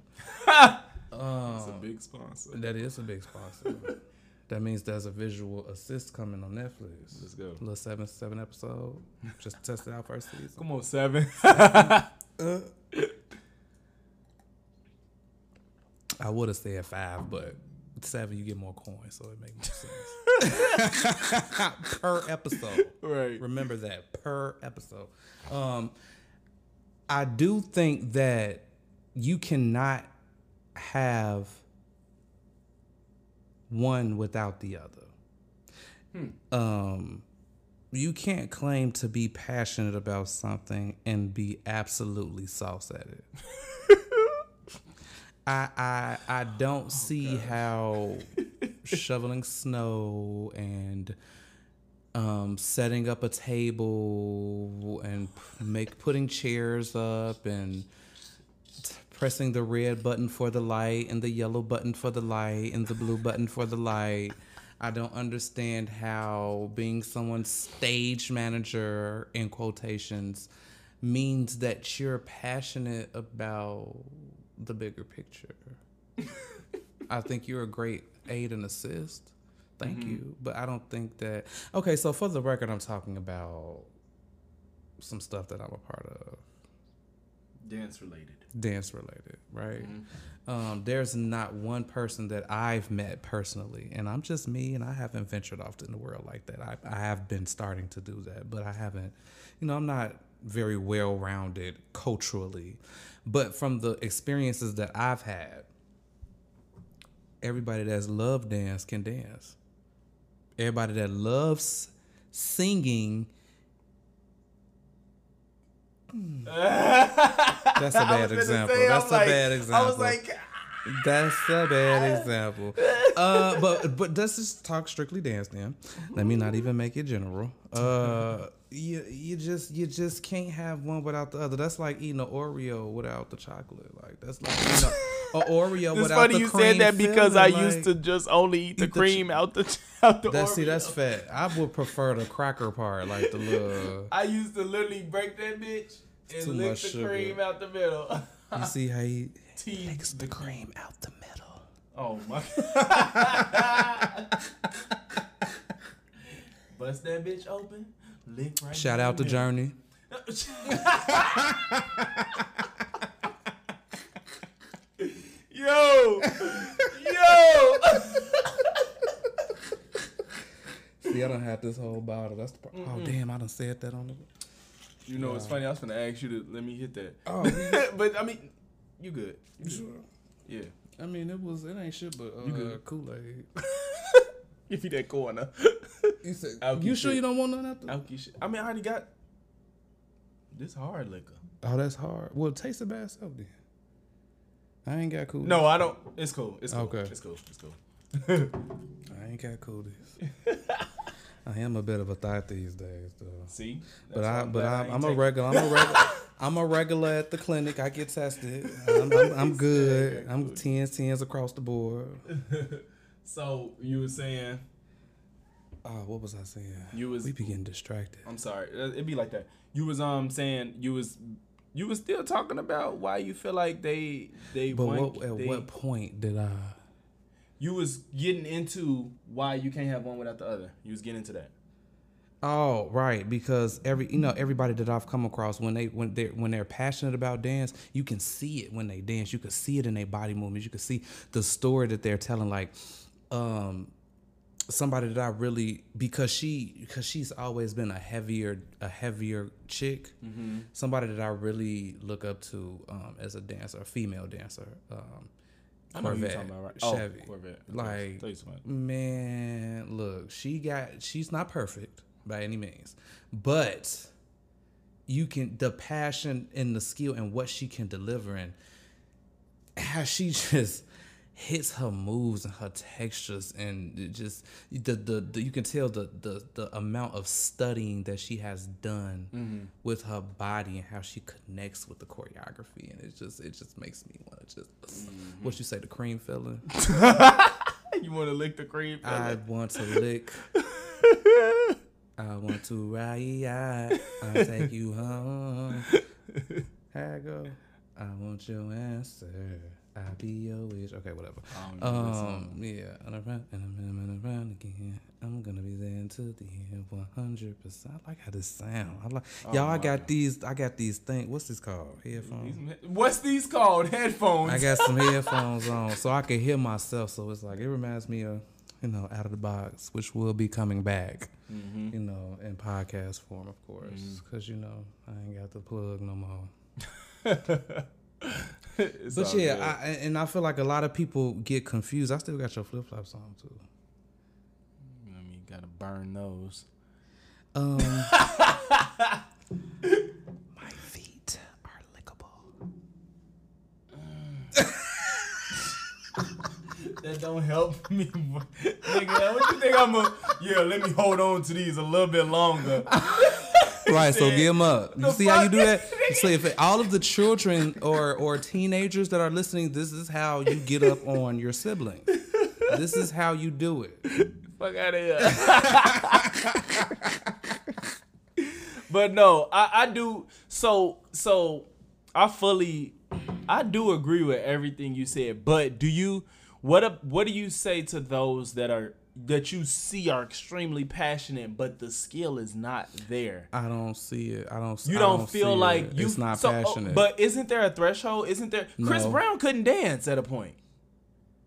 [laughs] It's a big sponsor. That is a big sponsor. that means there's a visual assist coming on Netflix. Let's go. Little seven seven episode. Just test it out first season. Come on, seven. [laughs] I would have said five, but seven you get more coins, so it makes more sense. [laughs] per episode. right. Remember that per episode. Um, I do think that you cannot have one without the other. Um, you can't claim to be passionate about something and be absolutely sauce at it. [laughs] I I I don't see how [laughs] shoveling snow and um, setting up a table and p- make putting chairs up and t- pressing the red button for the light and the yellow button for the light and the blue button for the light. I don't understand how being someone's stage manager in quotations means that you're passionate about the bigger picture. I think you're a great aid and assist. Thank you. But I don't think that. Okay, so for the record, I'm talking about some stuff that I'm a part of, Dance related. dance related, right? Um, there's not one person that I've met personally, and I'm just me, and I haven't ventured off in the world like that. I, I have been starting to do that, but I haven't, you know, I'm not very well rounded culturally. But from the experiences that I've had, everybody that's loved dance can dance. Everybody that loves singing. [laughs] That's a bad example. That's a bad example. I was like, That's a bad example. Uh, but but let's just talk strictly dance then. Let me not even make it general. Uh, you you just you just can't have one without the other. That's like eating an Oreo without the chocolate. Like that's like eating a, a Oreo it's without funny the you cream said that because I filling, used like- to just only eat the eat the cream out the [laughs] out the That's see, that's fat. I would prefer the cracker part, like the little. I used to literally break that bitch and lick the sugar. cream out the middle. You see how he Tea. takes the cream out the middle. Oh my. [laughs] Bust that bitch open. Lick right Shout out to the Journey. [laughs] Yo, yo. See, I don't have this whole bottle. That's the part. Oh damn, I done said that on the. You know, it's funny. I was gonna ask you to let me hit that. Oh, [laughs] but I mean, you good? you sure? Yeah. I mean, it was it ain't shit but uh, good. Kool Aid. Give [laughs] me that corner. [laughs] You said Alky you sure shit. you don't want none after? Alky shit. I mean, I already got this hard liquor. Oh, that's hard. Well, taste it by itself then. I ain't got cool. No, I don't. It's cool. It's cool. Okay. It's cool. It's cool. I ain't got cool this. [laughs] I am a bit of a thought these days, though. See, But That's why I, I'm but glad I, ain't I'm a regular. I'm a regular. I'm a regular at the clinic. I get tested. I'm, I'm, I'm [laughs] good. I'm tens, tens across the board. [laughs] So you were saying, Oh, what was I saying? You was- we be getting distracted. I'm sorry, uh, it'd be like that. You was um saying you was you was still talking about why you feel like they they But what, at they- what point did I? you was getting into why you can't have one without the other. You was getting into that. Oh, right. Because every you know everybody that I've come across when they when they when they're passionate about dance, you can see it when they dance. You can see it in their body movements. You can see the story that they're telling. Like, um, somebody that I really because she because she's always been a heavier a heavier chick. Somebody that I really look up to um, as a dancer, a female dancer. Um, I know Corvette, talking about, right? Oh, Chevy. Corvette. Like, Tell you something. Man, look, she got she's not perfect by any means, but you can the passion and the skill and what she can deliver and how she [laughs] just hits her moves and her textures and just the, the, the you can tell the, the the amount of studying that she has done mm-hmm. with her body and how she connects with the choreography. And it just it just makes me want to just mm-hmm. what you say the cream feeling [laughs] [laughs] You want to lick the cream? I want to lick. I want to ride. I'll [laughs] take you home. I go. I want your answer. I'll be your wish. Okay, whatever. Um, yeah, and around and and around again. I'm gonna be there until the end, 100. percent I like how this sound. I like y'all. I got these. I got these things. What's this called? Headphones. What's these called? Headphones. I got some [laughs] headphones on, so I can hear myself. So it's like it reminds me of, you know, out of the box, which will be coming back, you know, in podcast form, of course, because you know I ain't got the plug no more. [laughs] But yeah. I, and I feel like a lot of people get confused. I still got your flip flops on too. I mean, you gotta burn those. Um, [laughs] my feet are lickable. That don't help [laughs] me. Nigga, what you think I'm a Yeah, let me hold on to these a little bit longer. [laughs] Right, so give them up. You "The see how you do fuck?" that? [laughs] So if all of the children or or teenagers that are listening, this is how you get up on your sibling. This is how you do it. Fuck out of here. but no, I, I do so so I fully I do agree with everything you said. But do you what up what do you say to those that are that you see are extremely passionate but the skill is not there? I don't see it. I don't. You I don't, feel see like it. you It's not so, oh, passionate. But isn't there a threshold? Isn't there Chris No. Brown couldn't dance at a point.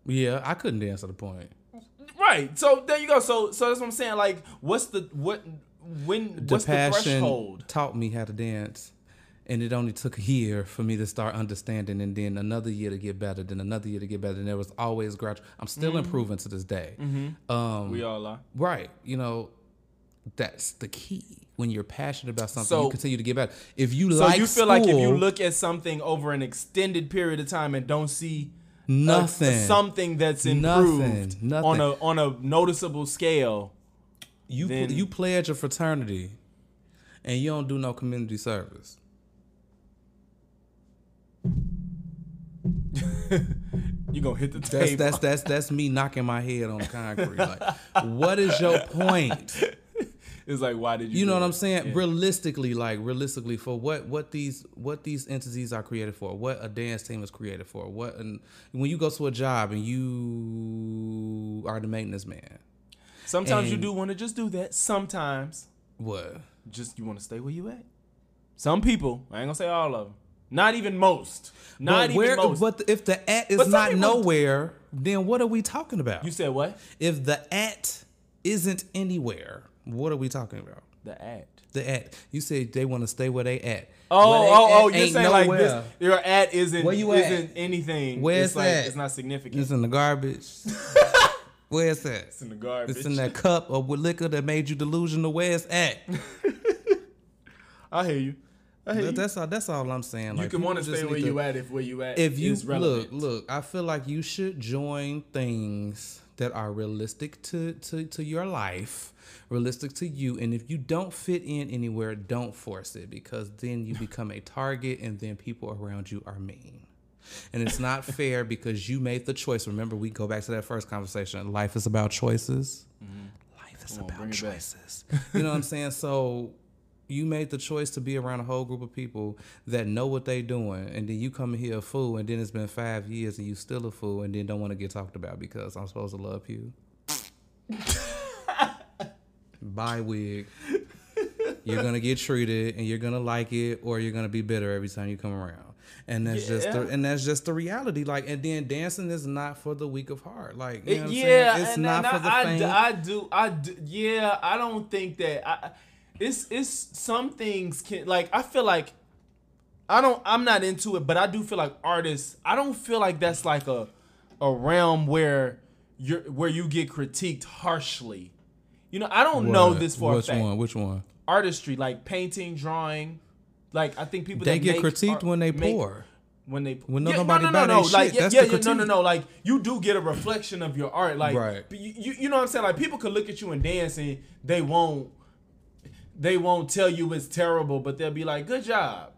yeah, I couldn't dance at a point. Right. So there you go. So so that's what I'm saying. Like, what's the what when The what's the passion threshold? taught me how to dance, and it only took a year for me to start understanding, and then another year to get better, then another year to get better. And there was always gradual. I'm still Mm-hmm. improving to this day. Um, We all are. Right. You know, that's the key. When you're passionate about something, So- you continue to get better. If you So like you feel like if you look at something over an extended period of time and don't see a- nothing, something that's improved nothing. on a on a noticeable scale, you then- you pledge a fraternity, and you don't do no community service. [laughs] you gonna hit the That's table. that's that's that's me knocking my head on concrete. Like, what is your [laughs] point? it's like why did you? You know what I'm saying? Yeah. Realistically, like realistically, for what what these what these entities are created for, what a dance team is created for, what and when you go to a job and you are the maintenance man, Sometimes you do want to just do that. Sometimes what? just you want to stay where you at. Some people, I ain't gonna say all of them. Not even most. Not but where? even most. But if the at is not people- nowhere, then what are we talking about? you said what? if the at isn't anywhere, what are we talking about? The at. The at. You said they want to stay where they at. Oh, Where they oh, oh! You're ain't saying like this? Your at isn't Where you at? isn't anything. Where's it's like, that? It's not significant. It's in the garbage. [laughs] Where's that? It's in the garbage. It's in that cup of liquor that made you delusional. Where's at? [laughs] I hear you. That's all. That's all I'm saying. You can want to stay where you at if where you at If you is relevant. look, look, I feel like you should join things that are realistic to to to your life, realistic to you. And if you don't fit in anywhere, don't force it because then you [laughs] become a target, and then people around you are mean. And it's not [laughs] fair because you made the choice. Remember, we go back to that first conversation. Life is about choices. Life is Mm-hmm. On, about bring it back. choices. You know what I'm saying? So you made the choice to be around a whole group of people that know what they doing, and then you come here a fool, and then it's been five years and you still a fool, and then don't want to get talked about because I'm supposed to love you. [laughs] Bye wig. You're gonna get treated, and you're gonna like it, or you're gonna be bitter every time you come around. And that's just the, and that's just the reality. Like, and then dancing is not for the weak of heart. Like, you know It- what I'm yeah? It's and, not and for the I, faint. I, I do, I do, yeah. I don't think that. I, it's it's some things can like. I feel like I don't. I'm not into it, but I do feel like artists. I don't feel like that's like a a realm where you're where you get critiqued harshly. You know, I don't know this for Which a fact. one? Which one? Artistry, like painting, drawing, like I think people They that get critiqued art- when they make- pour. when they When yeah, nobody no, no, no, no, like shit, yeah, yeah, yeah, no, no, no, like you do get a reflection of your art, like Right. but you, you, you know what I'm saying? Like people could look at you and dance and they won't, they won't tell you it's terrible, but they'll be like, "Good job."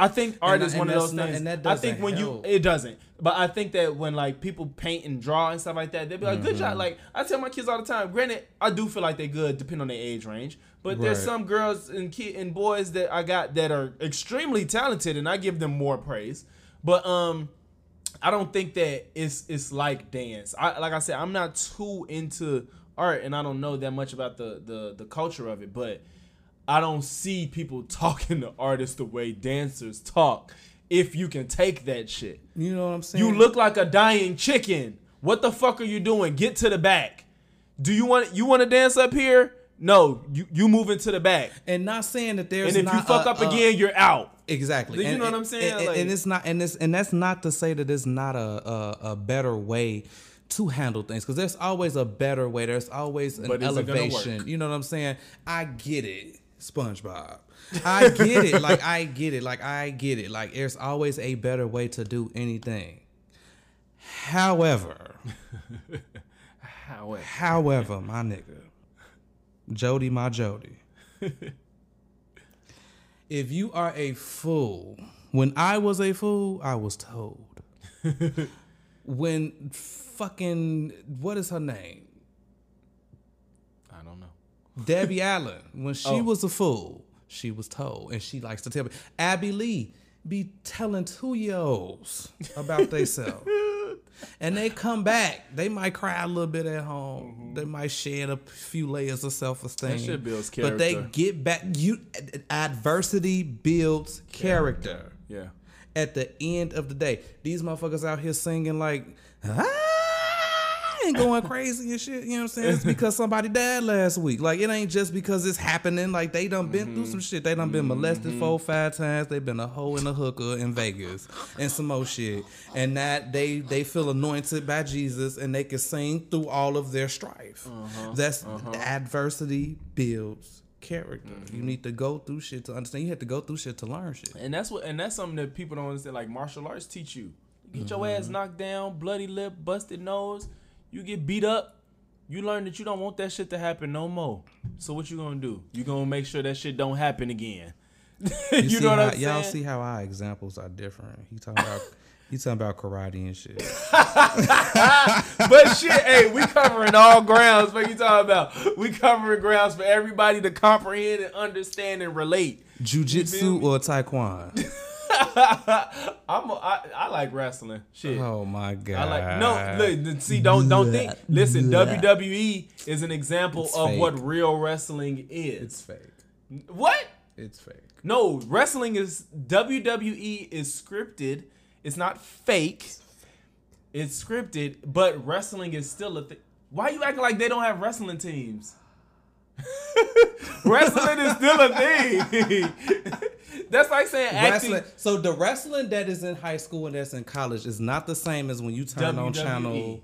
I think art And- is and one of those not- things. and that I think when help. you it doesn't, but I think that when like people paint and draw and stuff like that, they'll be like, "Good Mm-hmm. job." Like I tell my kids all the time. Granted, I do feel like they're good, depending on their age range. But there's some girls and kid and boys that I got that are extremely talented, and I give them more praise. But um, I don't think that it's it's like dance. I like I said, I'm not too into art, and I don't know that much about the the the culture of it. But I don't see people [laughs] talking to artists the way dancers talk. If you can take that shit, You know what I'm saying? you look like a dying chicken. What the fuck are you doing? Get to the back. Do you want you want to dance up here? No, you you move into the back. and not saying that there's And if you fuck a- up a- again, you're out. Exactly. You And- know what I'm saying? And, Like- and it's not, and it's, and that's not to say that it's not a a, a better way to handle things because there's always a better way. There's always an But is it gonna elevation. You know what I'm saying? I get it, SpongeBob. I get it. Like I get it. Like I get it. Like there's always a better way to do anything. However, However, However, my nigga, Jody, my Jody, [laughs] if you are a fool, when I was a fool, I was told. [laughs] when fucking what is her name? I don't know. Debbie [laughs] Allen, when she Oh. was a fool, she was told, and she likes to tell me. Abby Lee be telling two year olds about themselves. [laughs] and they come back, they might cry a little bit at home. They might shed a few layers of self esteem. Mm-hmm. That shit builds But they get back. You adversity builds character. Yeah. At the end of the day, these motherfuckers out here singing like ah and going crazy and shit. You know what I'm saying? It's because somebody died last week. Like it ain't just because it's happening. Like they done been through mm-hmm. some shit. They done been molested mm-hmm. four, five times. They been a hoe and a hooker in Vegas and some more shit. And that they they feel anointed by Jesus and they can sing through all of their strife. Uh-huh. That's uh-huh. adversity builds character. You mm-hmm. need to go through shit to understand. You have to go through shit to learn shit. And that's what and that's something that people don't understand. Like martial arts teach you. You get your Mm-hmm. ass knocked down, bloody lip, busted nose, you get beat up. You learn that you don't want that shit to happen no more. So what you gonna do? You gonna make sure that shit don't happen again. [laughs] you, you know what how, I'm saying? Y'all see how our examples are different. He talking about he talking about karate and shit. [laughs] but shit, hey, we covering all grounds. What you talking about? We covering grounds for everybody to comprehend and understand and relate. Jiu-jitsu or taekwondo? [laughs] [laughs] I'm a, I, I like wrestling. Shit. Oh my god. I like no. Look, see, don't don't think. Listen, WWE is an example It's of fake. what real wrestling is. It's fake. what? It's fake. No, wrestling is WWE is scripted. It's not fake. It's scripted, but wrestling is still a thing. Why you acting like they don't have wrestling teams? [laughs] wrestling is still a thing. [laughs] that's like saying acting. Wrestling. So the wrestling that is in high school and that's in college is not the same as when you turn on channel.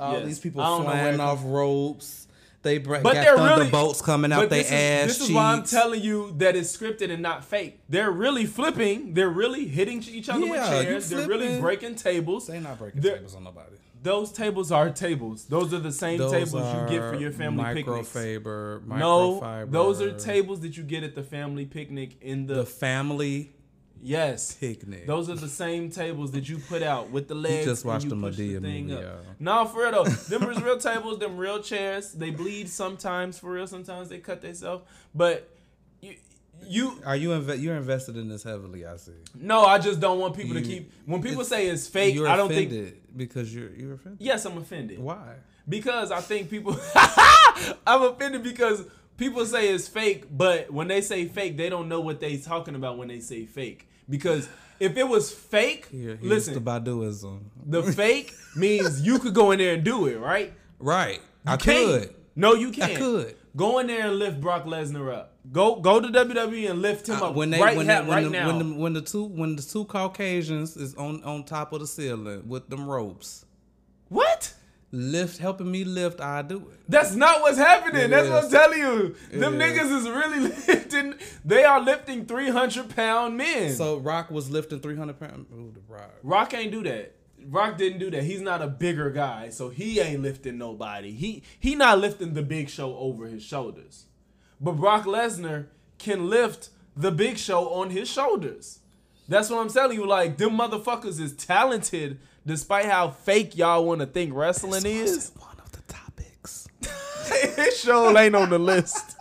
All Yes. these people flying off ropes. They bring But got they're really thunderbolts coming out their ass is, This is why I'm telling you that it's scripted and not fake. They're really flipping. They're really hitting each other with Yeah, you chairs. They're really breaking tables. They're not breaking They're- tables on nobody. Those tables are tables. Those are the same Those tables you get for your family picnics. microfiber. No, those are tables that you get at the family picnic in the, The family yes. picnic. Those are the same tables that you put out with the legs. just and watched you the thing movie, up. y'all. For real though. [laughs] them real tables, them real chairs. They bleed sometimes for real. Sometimes they cut themselves. But you, you Are you inve- you're invested in this heavily? I see. no, I just don't want people to keep. When people say it's fake, I don't offended think. because you're you're offended. Yes, I'm offended. Why? Because I think people. [laughs] I'm offended because people say it's fake, but when they say fake, they don't know what they talking about when they say fake. Because if it was fake, Here, listen, the Baduism. the fake [laughs] means you could go in there and do it, right? Right. I Can't. could. No, you can't. I could. Go in there and lift Brock Lesnar up. Go go to WWE and lift him Uh, up when they right, when, ha- they, right the, now. when the when the two when the two Caucasians is on on top of the ceiling with them ropes, what? lift helping me lift, I do it. That's not what's happening. It That's what I'm telling you. Them It niggas is really [laughs] lifting. They are lifting 300 pound men. So Rock was lifting three hundred pounds. Ooh, the Rock. Rock ain't do that. Rock didn't do that. He's not a bigger guy, so he ain't lifting nobody. He he not lifting the Big Show over his shoulders. But Brock Lesnar can lift the Big Show on his shoulders. That's what I'm telling you. Like them motherfuckers is talented, despite how fake y'all want to think wrestling is. One of the topics. [laughs] his show ain't on the list.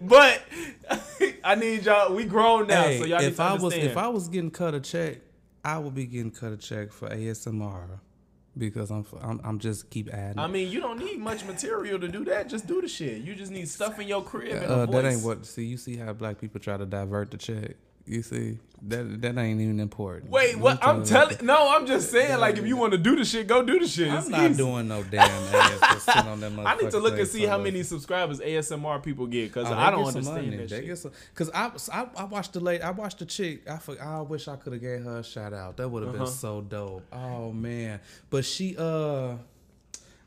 but [laughs] I need y'all. We grown now, Hey, so y'all need if I was if I was getting cut a check, I will be getting cut a check for ASMR because I'm I'm, I'm just keep adding. I mean, you don't need much material to do that. Just do the shit. You just need stuff in your crib and uh, that ain't what. See, you see how black people try to divert the check. You see that that ain't even important. Wait, what? I'm telling. No, I'm just saying. Like, if you want to do the shit, go do the shit. It's I'm not easy. doing no damn ass. On [laughs] I need to look and see how many subscribers ASMR people get because Oh, I don't understand money. that They shit. get some, Cause I, I I watched the late I watched the chick. I for, I wish I could have gave her a shout out. That would have Uh-huh. been so dope. Oh man, but she uh,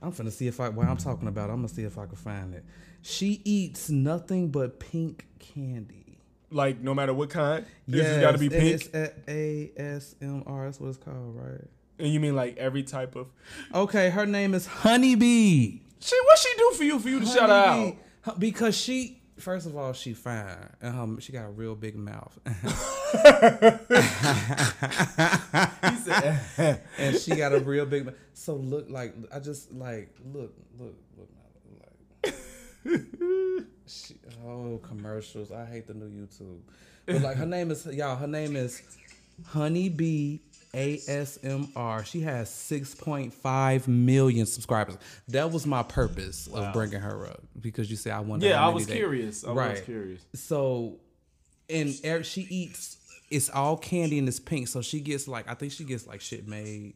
I'm finna see if I while I'm talking about. I'm gonna see if I can find it. She eats nothing but pink candy. Like, no matter what kind, Yeah, it's got to be pink. It's ASMR. That's what it's called, right? And you mean like every type of Okay, her name is Honeybee. She What she do for you for you to shout her out? Because she, first of all, she fine, and um, she got a real big mouth, [laughs] said, [laughs] and she got a real big. mouth. So look like I just like look look look like. She, oh commercials! I hate the new YouTube, but like her name is y'all. Her name is Honeybee ASMR. She has 6.5 million subscribers. That was my purpose of bringing her up because you said I wanted. yeah, I was curious. I was Right. curious. So, and er- she eats. It's all candy and it's pink. So she gets like I think she gets like shit made.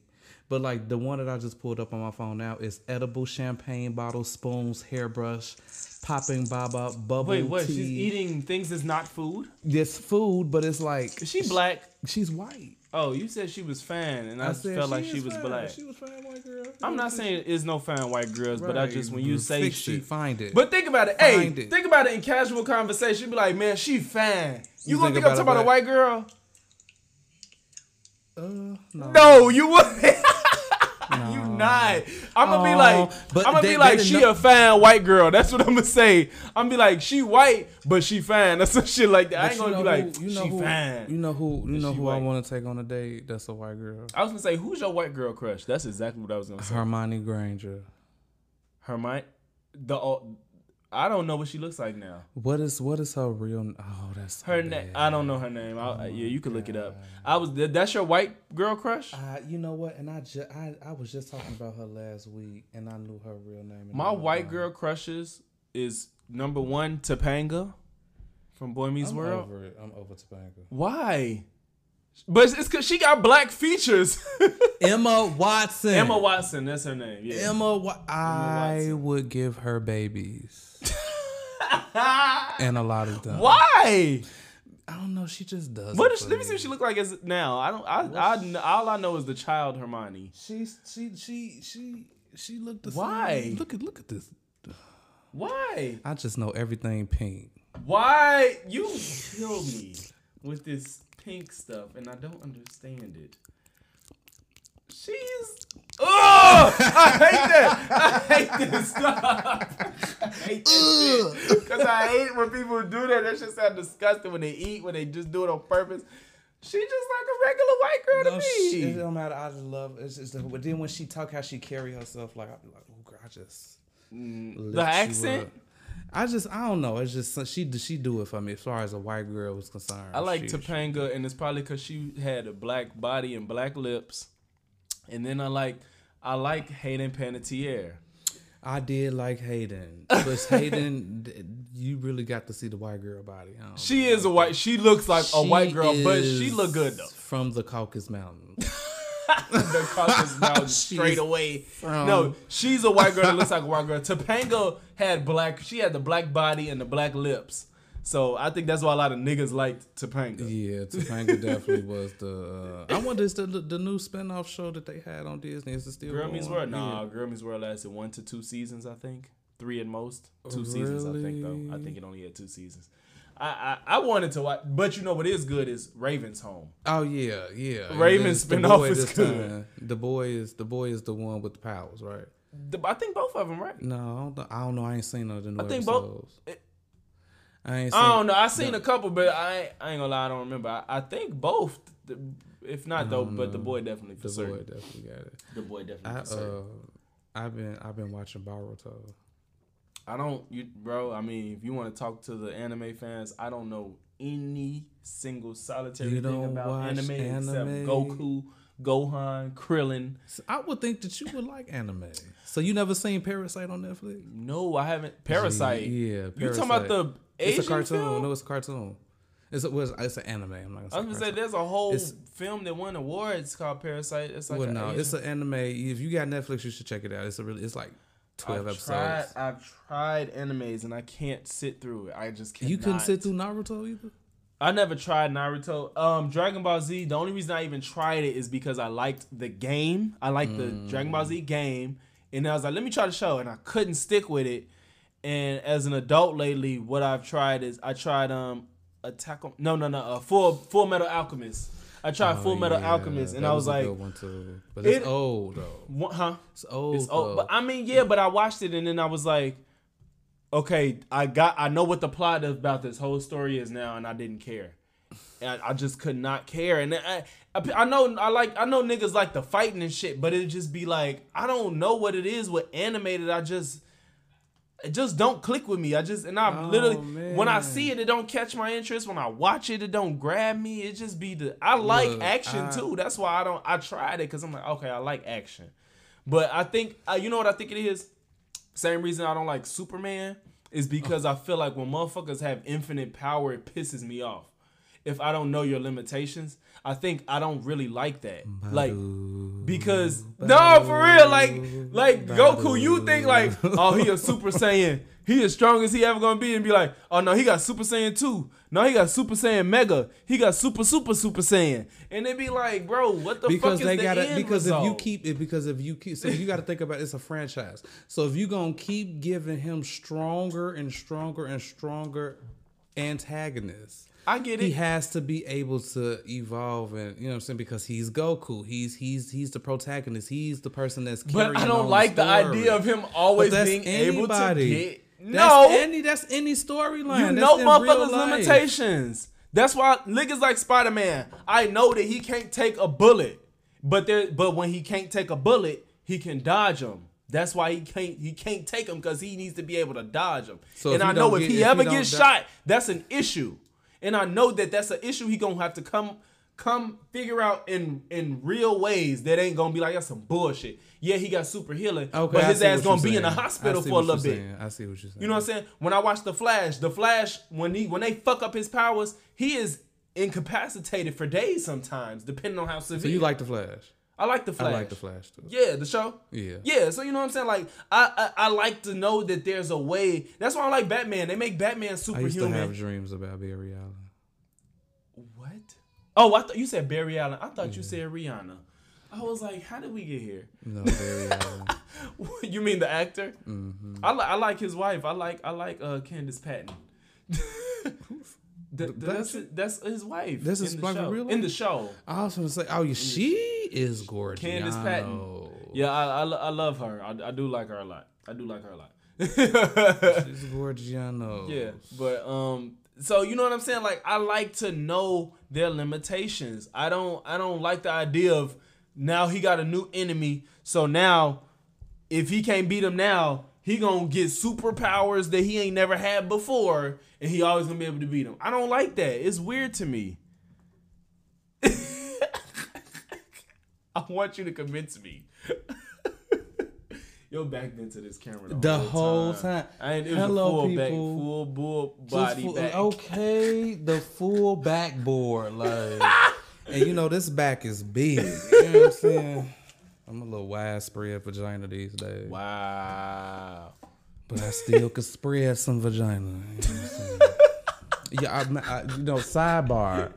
But like the one that I just pulled up on my phone now is edible champagne bottles, spoons, hairbrush, popping baba bubble Wait, what? tea. She's eating things that's not food. this food, but it's like Is she black? She's white. Oh, you said she was fan, and I, said felt like she was fine. black. She was fine, white girl. I'm not saying there's no fine white girls, but I just when you say Fix she, it, find it. But think about it. Hey, Find it. think about it in casual conversation. Be like, man, she fine. You, You gonna think think I'm talking about a white girl? Uh, no. No, you wouldn't. [laughs] you not. I'm gonna be like, but I'm gonna be like, she a fine white girl. That's what I'm gonna say. I'm gonna be like, she white, but she fine. That's some shit like that. I ain't gonna be like, you know she who, fine. You know who? You know who I want to take on a date? That's a white girl. I was gonna say, who's your white girl crush? That's exactly what I was gonna say. Hermione Granger. Hermione, the uh, I don't know what she looks like now. What is what is her real? Oh, that's Her name. I don't know her name. I, yeah, you can look it up. I was that's your white girl crush. Uh, you know what? And I, ju- I I was just talking about her last week, and I knew her real name. My white girl crushes is number one Topanga from Boy Meets I'm World. over it. I'm over Topanga. Why? But it's because she got black features. [laughs] Emma Watson. Emma Watson, that's her name. Yeah. Emma, Wa- I Watson. would give her babies, [laughs] and a lot of them. Why? I don't know. She just does. What it is, for let me see what she look like as now. I don't. I, I, kn- all I know is the child Hermione. She's she she she she looked the same. Why? same. Look at look at this. Why? I just know everything pink. Why you kill me with this pink stuff, and I don't understand it. She's. Oh, I hate that. I hate this stuff. I hate this shit. Because I hate when people do that. That shit sound disgusting when they eat, when they just do it on purpose. She just like a regular white girl to No, me. she- it don't matter. I just love. It's just. But then when she talk, how she carry herself, like I be like, oh girl, I just. Mm. lift the accent? I just I don't know. It's just uh, she she do it for me as far as a white girl was concerned. I like she, Topanga, and it's probably because she had a black body and black lips. And then I like, I like Hayden Panettiere. I did like Hayden, but Hayden, [laughs] you really got to see the white girl body. She know. is a white. She looks like a white girl, but she look good though. From the Caucasus Mountains. [laughs] the Caucasus [laughs] Mountains straight away. from- no, she's a white girl that looks like a white girl. Topanga had black. She had the black body and the black lips. So I think that's why a lot of niggas liked Topanga. yeah, Topanga definitely was the. Uh, I wonder is the the new spinoff show that they had on Disney is it still Girl going? Meets World. Nah, Yeah. Girl Meets World lasted one to two seasons, I think. Three at most. Two seasons, I think though. I think it only had two seasons. I, I I wanted to watch, but you know what is good is Raven's Home. Oh yeah, yeah. And Raven this- spinoff is this good. time- The boy is the boy is the one with the powers, right? The- I think both of them, right? No, I don't, I don't know. I ain't seen none of the new I think both- episodes. it- I ain't. Seen, I don't know. I seen no. a couple, but I ain't, I ain't gonna lie. I don't remember. I, I think both. The- If not though, don't but the boy definitely for The certain. boy definitely got it. The boy definitely I for certain. uh, I've been I've been watching Boruto. I don't, you, bro. I mean, if you want to talk to the anime fans, I don't know any single solitary thing about watch anime, except? Goku, Gohan, Krillin. So I would think that you would like anime. So you never seen Parasite on Netflix? No, I haven't. Parasite. Yeah, You talking about the Asian It's a cartoon. film? No, it's a cartoon. It's a, well, it's, an anime. I'm not gonna say. I was gonna say there's a whole It's- film that won awards called Parasite. It's like well, no, Asian- it's an anime. If you got Netflix, you should check it out. It's a really, it's like twelve I've episodes. tried, I've tried animes and I can't sit through it. I just can't. you couldn't sit through Naruto either. I never tried Naruto. Um, Dragon Ball Z. The only reason I even tried it is because I liked the game. I liked the Dragon Ball Z game, and I was like, let me try the show, and I couldn't stick with it. And as an adult lately, what I've tried is I tried um Attack on no no no uh, Full Full Metal Alchemist. I tried Full Oh, Metal yeah, Alchemist, and that I was a like, one too. But it's It- old though. huh? It's old. It's old, though. but I mean, yeah, but I watched it and then I was like, okay, I got, I know what the plot about this whole story is now, and I didn't care. And I, I just could not care. And I, I, I know, I like, I know niggas like the fighting and shit, but it just be like, I don't know what it is with animated. I just, it just don't click with me. I just, and I Oh, literally, when I see it, it don't catch my interest. When I watch it, it don't grab me. It just be the, I like Look, action I- too. That's why I don't, I tried it because I'm like, okay, I like action. But I think uh, you know what I think it is. Same reason I don't like Superman is because I feel like when motherfuckers have infinite power, it pisses me off. If I don't know your limitations, I think I don't really like that. Like because no, for real, like like Goku, you think like oh he a [laughs] Super Saiyan, he as strong as he ever gonna be, and be like oh no he got Super Saiyan two, no he got Super Saiyan Mega, he got Super Super Super Saiyan, and they be like bro what the because fuck is they the got to end because if you keep it because if you keep so you got to think about it's a franchise. So if you gonna keep giving him stronger and stronger and stronger antagonists I get it. he has to be able to evolve and you know what I'm saying because he's Goku he's he's he's the protagonist he's the person that's But I don't on like the story. idea of him always being able to anybody. get. that's No, any that's any storyline you know motherfuckers' limitations. That's why niggas like Spider Man. I know that he can't take a bullet, but there, but when he can't take a bullet, he can dodge them. That's why he can't he can't take them because he needs to be able to dodge them. So and I know if he if ever don't gets di- shot, that's an issue. And I know that that's an issue he gonna have to come come figure out in in real ways that ain't gonna be like that's some bullshit. Yeah, he got super healing, Okay, but his ass gonna be in the hospital for a little bit. saying. I see what you're saying. You know what I'm saying? When I watch the Flash, the Flash when he when they fuck up his powers, he is incapacitated for days sometimes, depending on how severe. So you like the Flash? I like the Flash. I like the Flash too. Yeah, the show. Yeah. Yeah, so you know what I'm saying? Like, I, I I like to know that there's a way. That's why I like Batman. They make Batman superhuman. I used to have dreams about Barry Allen. What? Oh, I thought you said Barry Allen. I thought you said Rihanna. I was like, how did we get here? No, Barry Allen. [laughs] you mean the actor? Mm-hmm. I like I like his wife. I like I like uh Candice Patton. [laughs] That- that's that's his wife. That's in his the wife in In the show. I was gonna say, oh, yeah, she is gorgeous. Candice Patton. Yeah, I, I, I love her. I, I do like her a lot. I do like her a lot. [laughs] she's gorgeous. Yeah, but um, so you know what I'm saying? Like, I like to know their limitations. I don't, I don't like the idea of now he got a new enemy. So now, if he can't beat him now, he gonna get superpowers that he ain't never had before, and he always gonna be able to beat him. I don't like that. It's weird to me. [laughs] I want you to convince me. [laughs] Yo, back into this camera the, The whole time. I ain't, it was Hello, a full back, people. full bull body full- back. Okay, the full backboard, like, and you know this back is big. You know what I'm saying? I'm a little widespread vagina these days, Wow. but I still could spread some vagina. You know what I'm saying? yeah, I, I, you know, sidebar.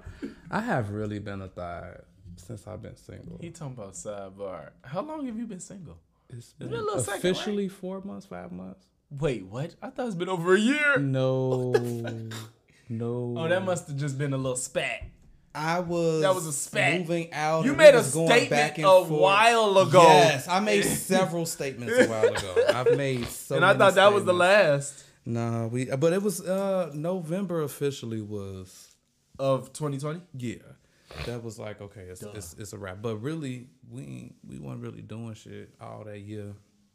I have really been a thigh since I've been single. He talking about sidebar. How long have you been single? It's been been a little second, officially four months, five months. Wait, what? I thought it's been over a year. No, [laughs] no. Oh, that must have just been a little spat. I was That was a spat. moving out. You made a statement back a forth. while ago. Yes, I made [laughs] several statements a while ago. I've made so. and I many thought that was the last Nah, we. But it was uh November officially was of 2020. yeah. That was like okay, it's it's, it's a wrap. But really, we we weren't really doing shit all that year.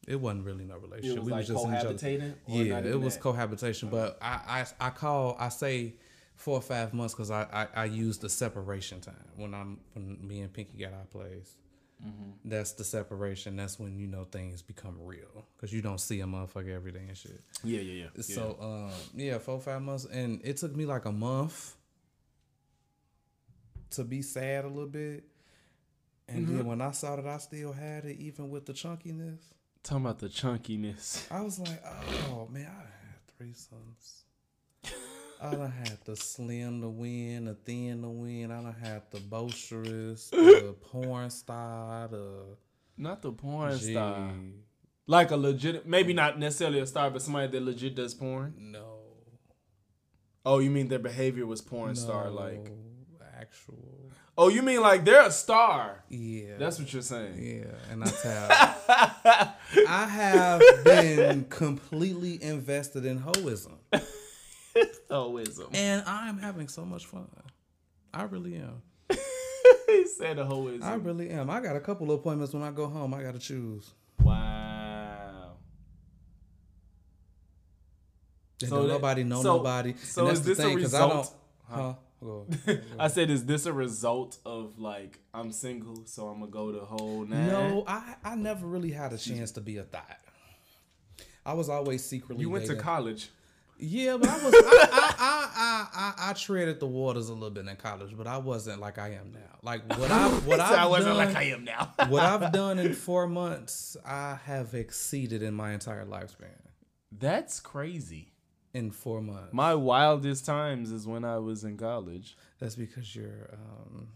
It wasn't really no relationship. was we like was just in each other. cohabitating, or Yeah, not it was that? cohabitation. But I, I I call I say four or five months because I, I I use the separation time when I'm when me and Pinky got our place. Mm-hmm. That's the separation. That's when you know things become real because you don't see a motherfucker every day and shit. Yeah, yeah, yeah. So um yeah, four or five months, and it took me like a month to be sad a little bit. And Mm-hmm. then when I saw that I still had it, even with the chunkiness, talking about the chunkiness. I was like, oh man, I done three threesomes. [laughs] I don't have to slim to win, the thin to win. I don't have the boisterous, the [laughs] porn star, the Not the porn Gee, star. Like a legit, maybe not necessarily a star, but somebody that legit does porn. No, Oh, you mean their behavior was porn star like? actual. Oh, you mean like they're a star? Yeah, That's what you're saying. Yeah, and that's [laughs] how I have [laughs] been completely invested in hoism, [laughs] Hoism. and I'm having so much fun. I really am. [laughs] he said a hoism. I really am. I got a couple of appointments when I go home. I got to choose. wow. And So that- nobody know so- nobody. so and that's is the this a thing, I don't. result? Huh? Go. [laughs] I said, is this a result of like I'm single, so I'm gonna go the whole nine? no, I I never really had a chance to be a thought. I was always secretly. you went to college. Yeah, but I was I, I, I, I, treaded the waters a little bit in college, but I wasn't like I am now. Like what I [laughs] what I wasn't done, like I am now. [laughs] what I've done in four months, I have exceeded in my entire lifespan. That's crazy. In four months, My wildest times is when I was in college. that's because you're um,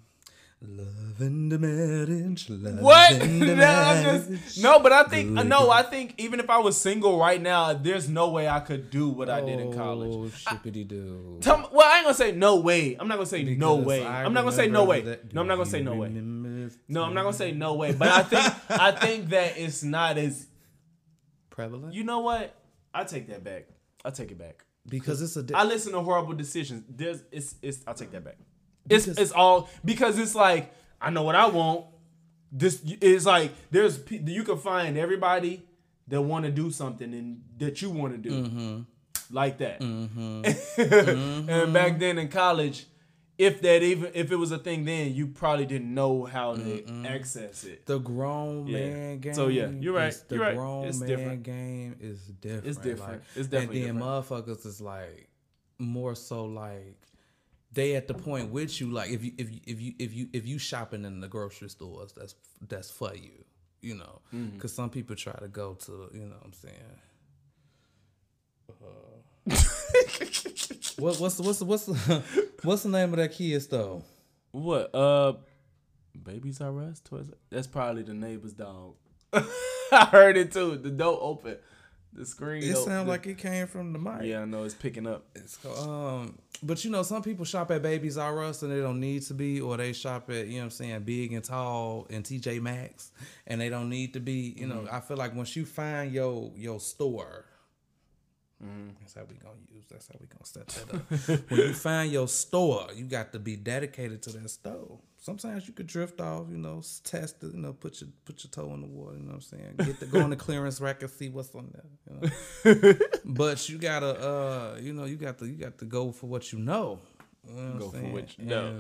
loving the marriage. Loving What? The [laughs] no, marriage. just, no, but I think no. I think even if I was single right now, there's no way I could do what I did in oh, college. Oh, shippity doo. Tell well, I ain't gonna say no way. I'm not gonna say no way. I I'm not gonna say no way. that- No, I'm not gonna say no way. No, I'm not gonna say no way. But I [laughs] think I think that it's not as. prevalent You know what? I take that back. I take it back. because it's a. Di- I listen to horrible decisions. There's it's it's I'll take that back. It's Because- it's all because it's like I know what I want. This is like there's you can find everybody that want to do something and that you want to do Mm-hmm. like that. [laughs] and back then in college, if that even if it was a thing then, you probably didn't know how to access it. The grown Yeah. man game. So, yeah, you're right. The You're right. grown It's man different. game is different. It's different. like- It's definitely And then different. motherfuckers is like more so like they at the point with you like if you if you if you if you if you shopping in the grocery stores that's that's for you you know because some people try to go to you know what i'm saying uh, [laughs] what, what's the, what's the, what's the, what's the name of that kid though What? Uh, Babies R Us. Toys. That's probably the neighbor's dog. [laughs] I heard it too. The door open. The screen. it sounds like it came from the mic Yeah, I know it's picking up. It's um, but you know, some people shop at Babies R Us and they don't need to be, or they shop at you know what I'm saying, big and tall and TJ Maxx and they don't need to be. You know, I feel like once you find your your store, that's how we gonna use. That's how we gonna set that up. [laughs] when you find your store, you got to be dedicated to that store. Sometimes you could drift off, you know, test it, you know, put your put your toe in the water. You know what I'm saying? Get the go on the [laughs] clearance rack and see what's on there. You know? [laughs] but you gotta, uh, you know, you got to you got to go for what you know. You know Go I'm for what you know.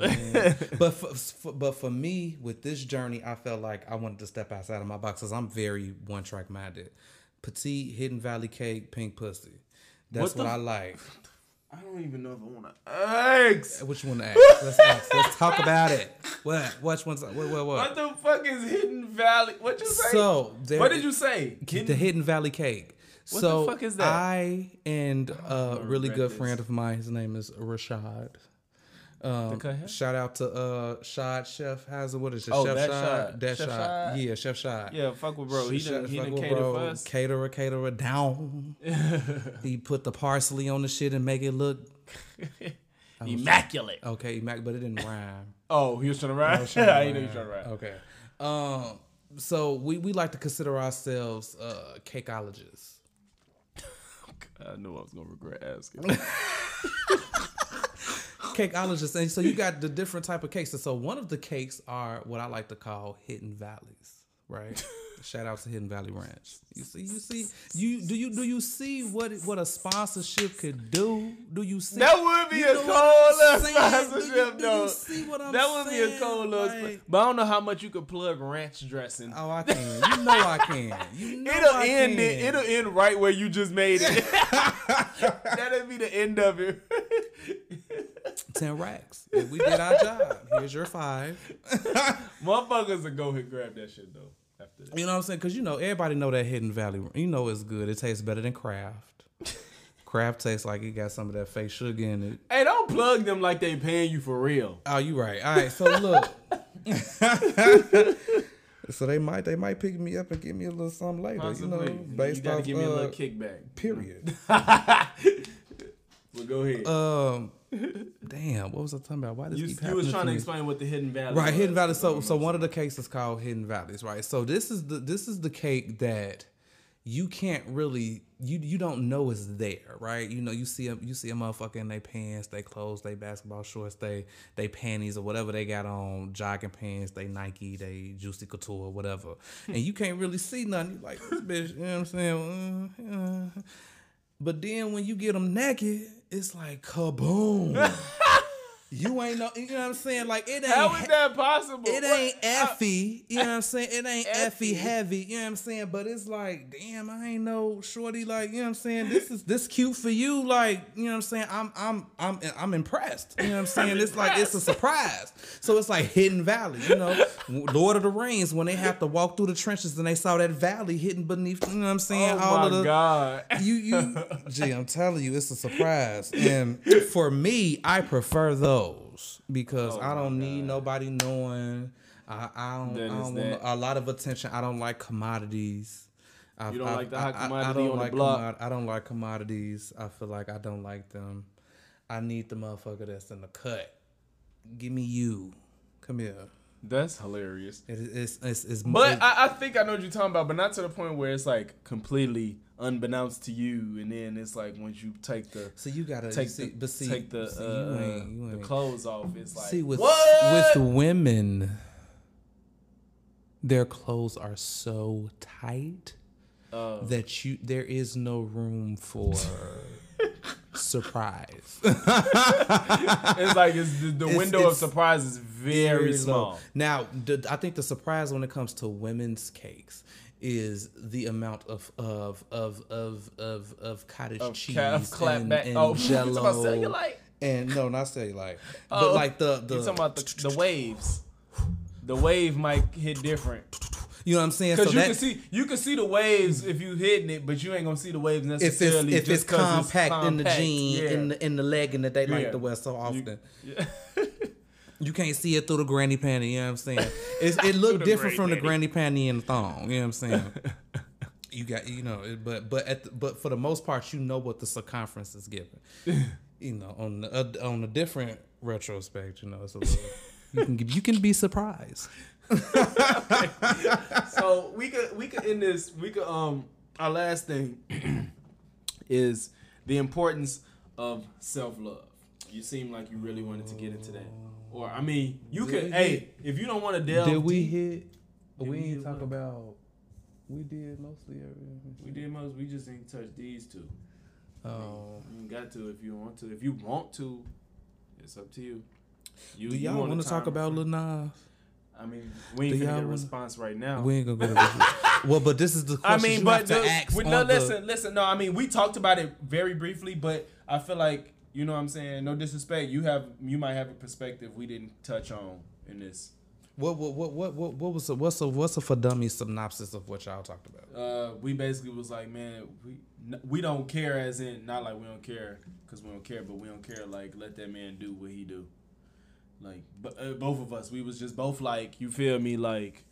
But for, for but for me with this journey, I felt like I wanted to step outside of my box because I'm very one track minded. Petite, Hidden Valley Cake, Pink Pussy. That's What what, I like. I don't even know if I want to ask. Which one to ask? [laughs] Let's ask. Let's talk about it. What? Which one's what? What? What What? the fuck is Hidden Valley? What you say? So there, what did you say? the Hidden Valley Cake. What the so fuck is that? I and a really good this. friend of mine, his name is Rashad. Um, shout out to uh Shad Chef it? What is it? Oh, Chef that Shad? Shad. That Chef Shad. Shad? Yeah, Chef Shad. Yeah, fuck with bro. He Chef- didn't. He didn't cater bro. us. Caterer, caterer down. [laughs] he put the parsley on the shit and make it look [laughs] Immaculate. okay, Mac, but it didn't rhyme. Oh, he was trying to ride. was trying to I didn't know he was trying to ride. Okay. Um. So we, we like to consider ourselves uh, cakeologists. [laughs] I knew I was gonna regret asking. Cakeologists, and so you got the different type of cakes. And so one of the cakes are what I like to call hidden valleys, right? [laughs] Shout out to Hidden Valley Ranch. You see, you see, you do you do you see what what a sponsorship could do? Do you see That would be a cold little saying? Do you- sponsorship, do you though. see what I'm saying? that would be a saying? cold Like- but I don't know how much you could plug ranch dressing. Oh, I can. You know I can. You [laughs] know it'll I end. can. It, it'll end right where you just made it. [laughs] That'll be the end of it. Ten racks. If we did our job, here's your five. [laughs] Motherfuckers will go ahead and grab that shit though. After that. You know what I'm saying? Because you know everybody know that Hidden Valley. You know it's good. It tastes better than Kraft. [laughs] Kraft tastes like it got some of that fake sugar in it. Hey, don't plug them like they paying you for real. Oh, you right. All right. So look. [laughs] so they might they might pick me up and give me a little something later. Possibly. You know, based you gotta off give me a uh, little kickback. period. Well, go ahead. um, damn. What was I talking about? Why does you, keep you was trying to me? explain what the hidden valley. Right, was. Hidden Valley. So, so one of the cakes is called Hidden Valleys, right? So this is the this is the cake that you can't really you you don't know is there, right? You know, you see a you see a motherfucker in their pants, they clothes, they basketball shorts, they they panties or whatever they got on, jogging pants, they Nike, they Juicy Couture, whatever, and you can't really see nothing. You like this bitch, you know what I'm saying? Uh, uh. But then when you get them naked, it's like kaboom. [laughs] you ain't know, you know what I'm saying? Like it ain't. How is that possible? It What- ain't effy, you know what I'm saying? It ain't effy heavy, you know what I'm saying? But it's like, damn, I ain't no shorty, like, you know what I'm saying? This is this cute for you, like, you know what I'm saying? I'm I'm I'm I'm impressed. You know what I'm saying? It's like it's a [laughs] surprise. So it's like Hidden Valley, you know, Lord of the Rings when they have to walk through the trenches and they saw that valley hidden beneath, you know what I'm saying? Oh All my of the god. you you gee i'm telling you it's a surprise and [laughs] for me i prefer those because oh i don't need nobody knowing i, I don't, I don't want a lot of attention i don't like commodities I, You don't I- like the hot I- I don't on the block? commod- I don't like commodities. I feel like I don't like them. I need the motherfucker that's in the cut. Give me you. Come here. That's hilarious. It is it's, it's, But I, I think I know what you're talking about, but not to the point where it's like completely unbeknownst to you, and then it's like once you take the so you gotta take see, the see, take the see, uh, you ain't, you the clothes off. It's like See with what? with women, their clothes are so tight Uh, that you there is no room for surprise. it's like it's the, the It's- window of surprise is very, low. small. Now, the, I think the surprise when it comes to women's cakes is the amount of of of of of, of cottage Of cheese ca- of and, back- and oh, [laughs] jello cellulite. and no, not cellulite, [laughs] Oh, but like the the You talking about the, the waves? The wave might hit different you know what I'm saying? because So you that can see you can see the waves if you hitting it, but you ain't gonna see the waves if it's necessarily. if it's just 'cause compact, in the compact. jean Yeah. in the in the legging that they Yeah. like to wear so often. Yeah. [laughs] You can't see it through the granny panty, you know what I'm saying? [laughs] It's, it looked different from the granny panty and the thong, you know what I'm saying? [laughs] you got, you know, but but at the, but for the most part, you know what the circumference is giving. you know, on the uh, on a different retrospect, you know, it's a little, you can you can be surprised. [laughs] so we could we could end this. We could um our last thing [clears throat] is the importance of self love. You seem like you really wanted to get into that, or I mean, you Did could. Hey, hit- if you don't want to delve, Did we hit? Did we we didn't talk what? about. We did mostly everything. We did most. We just didn't touch these two. Oh. You got to if you want to. If you want to, it's up to you. You Do you y'all on the want to talk about Lil Nas? I mean, we ain't Do gonna get a response right now. We ain't gonna get it. well, but this is the [laughs] I question mean, you but have to the, ask we, no, the- listen, listen. No, I mean, we talked about it very briefly, but I feel like you know what I'm saying. No disrespect, you have you might have a perspective we didn't touch on in this. What what what what what, what was a, what's a what's a for dummy synopsis of what y'all talked about? Uh, we basically was like, man, we we don't care, as in not like we don't care because we don't care, but we don't care like let that man do what he do. Like, but uh, both of us, we was just both like, you feel me, like.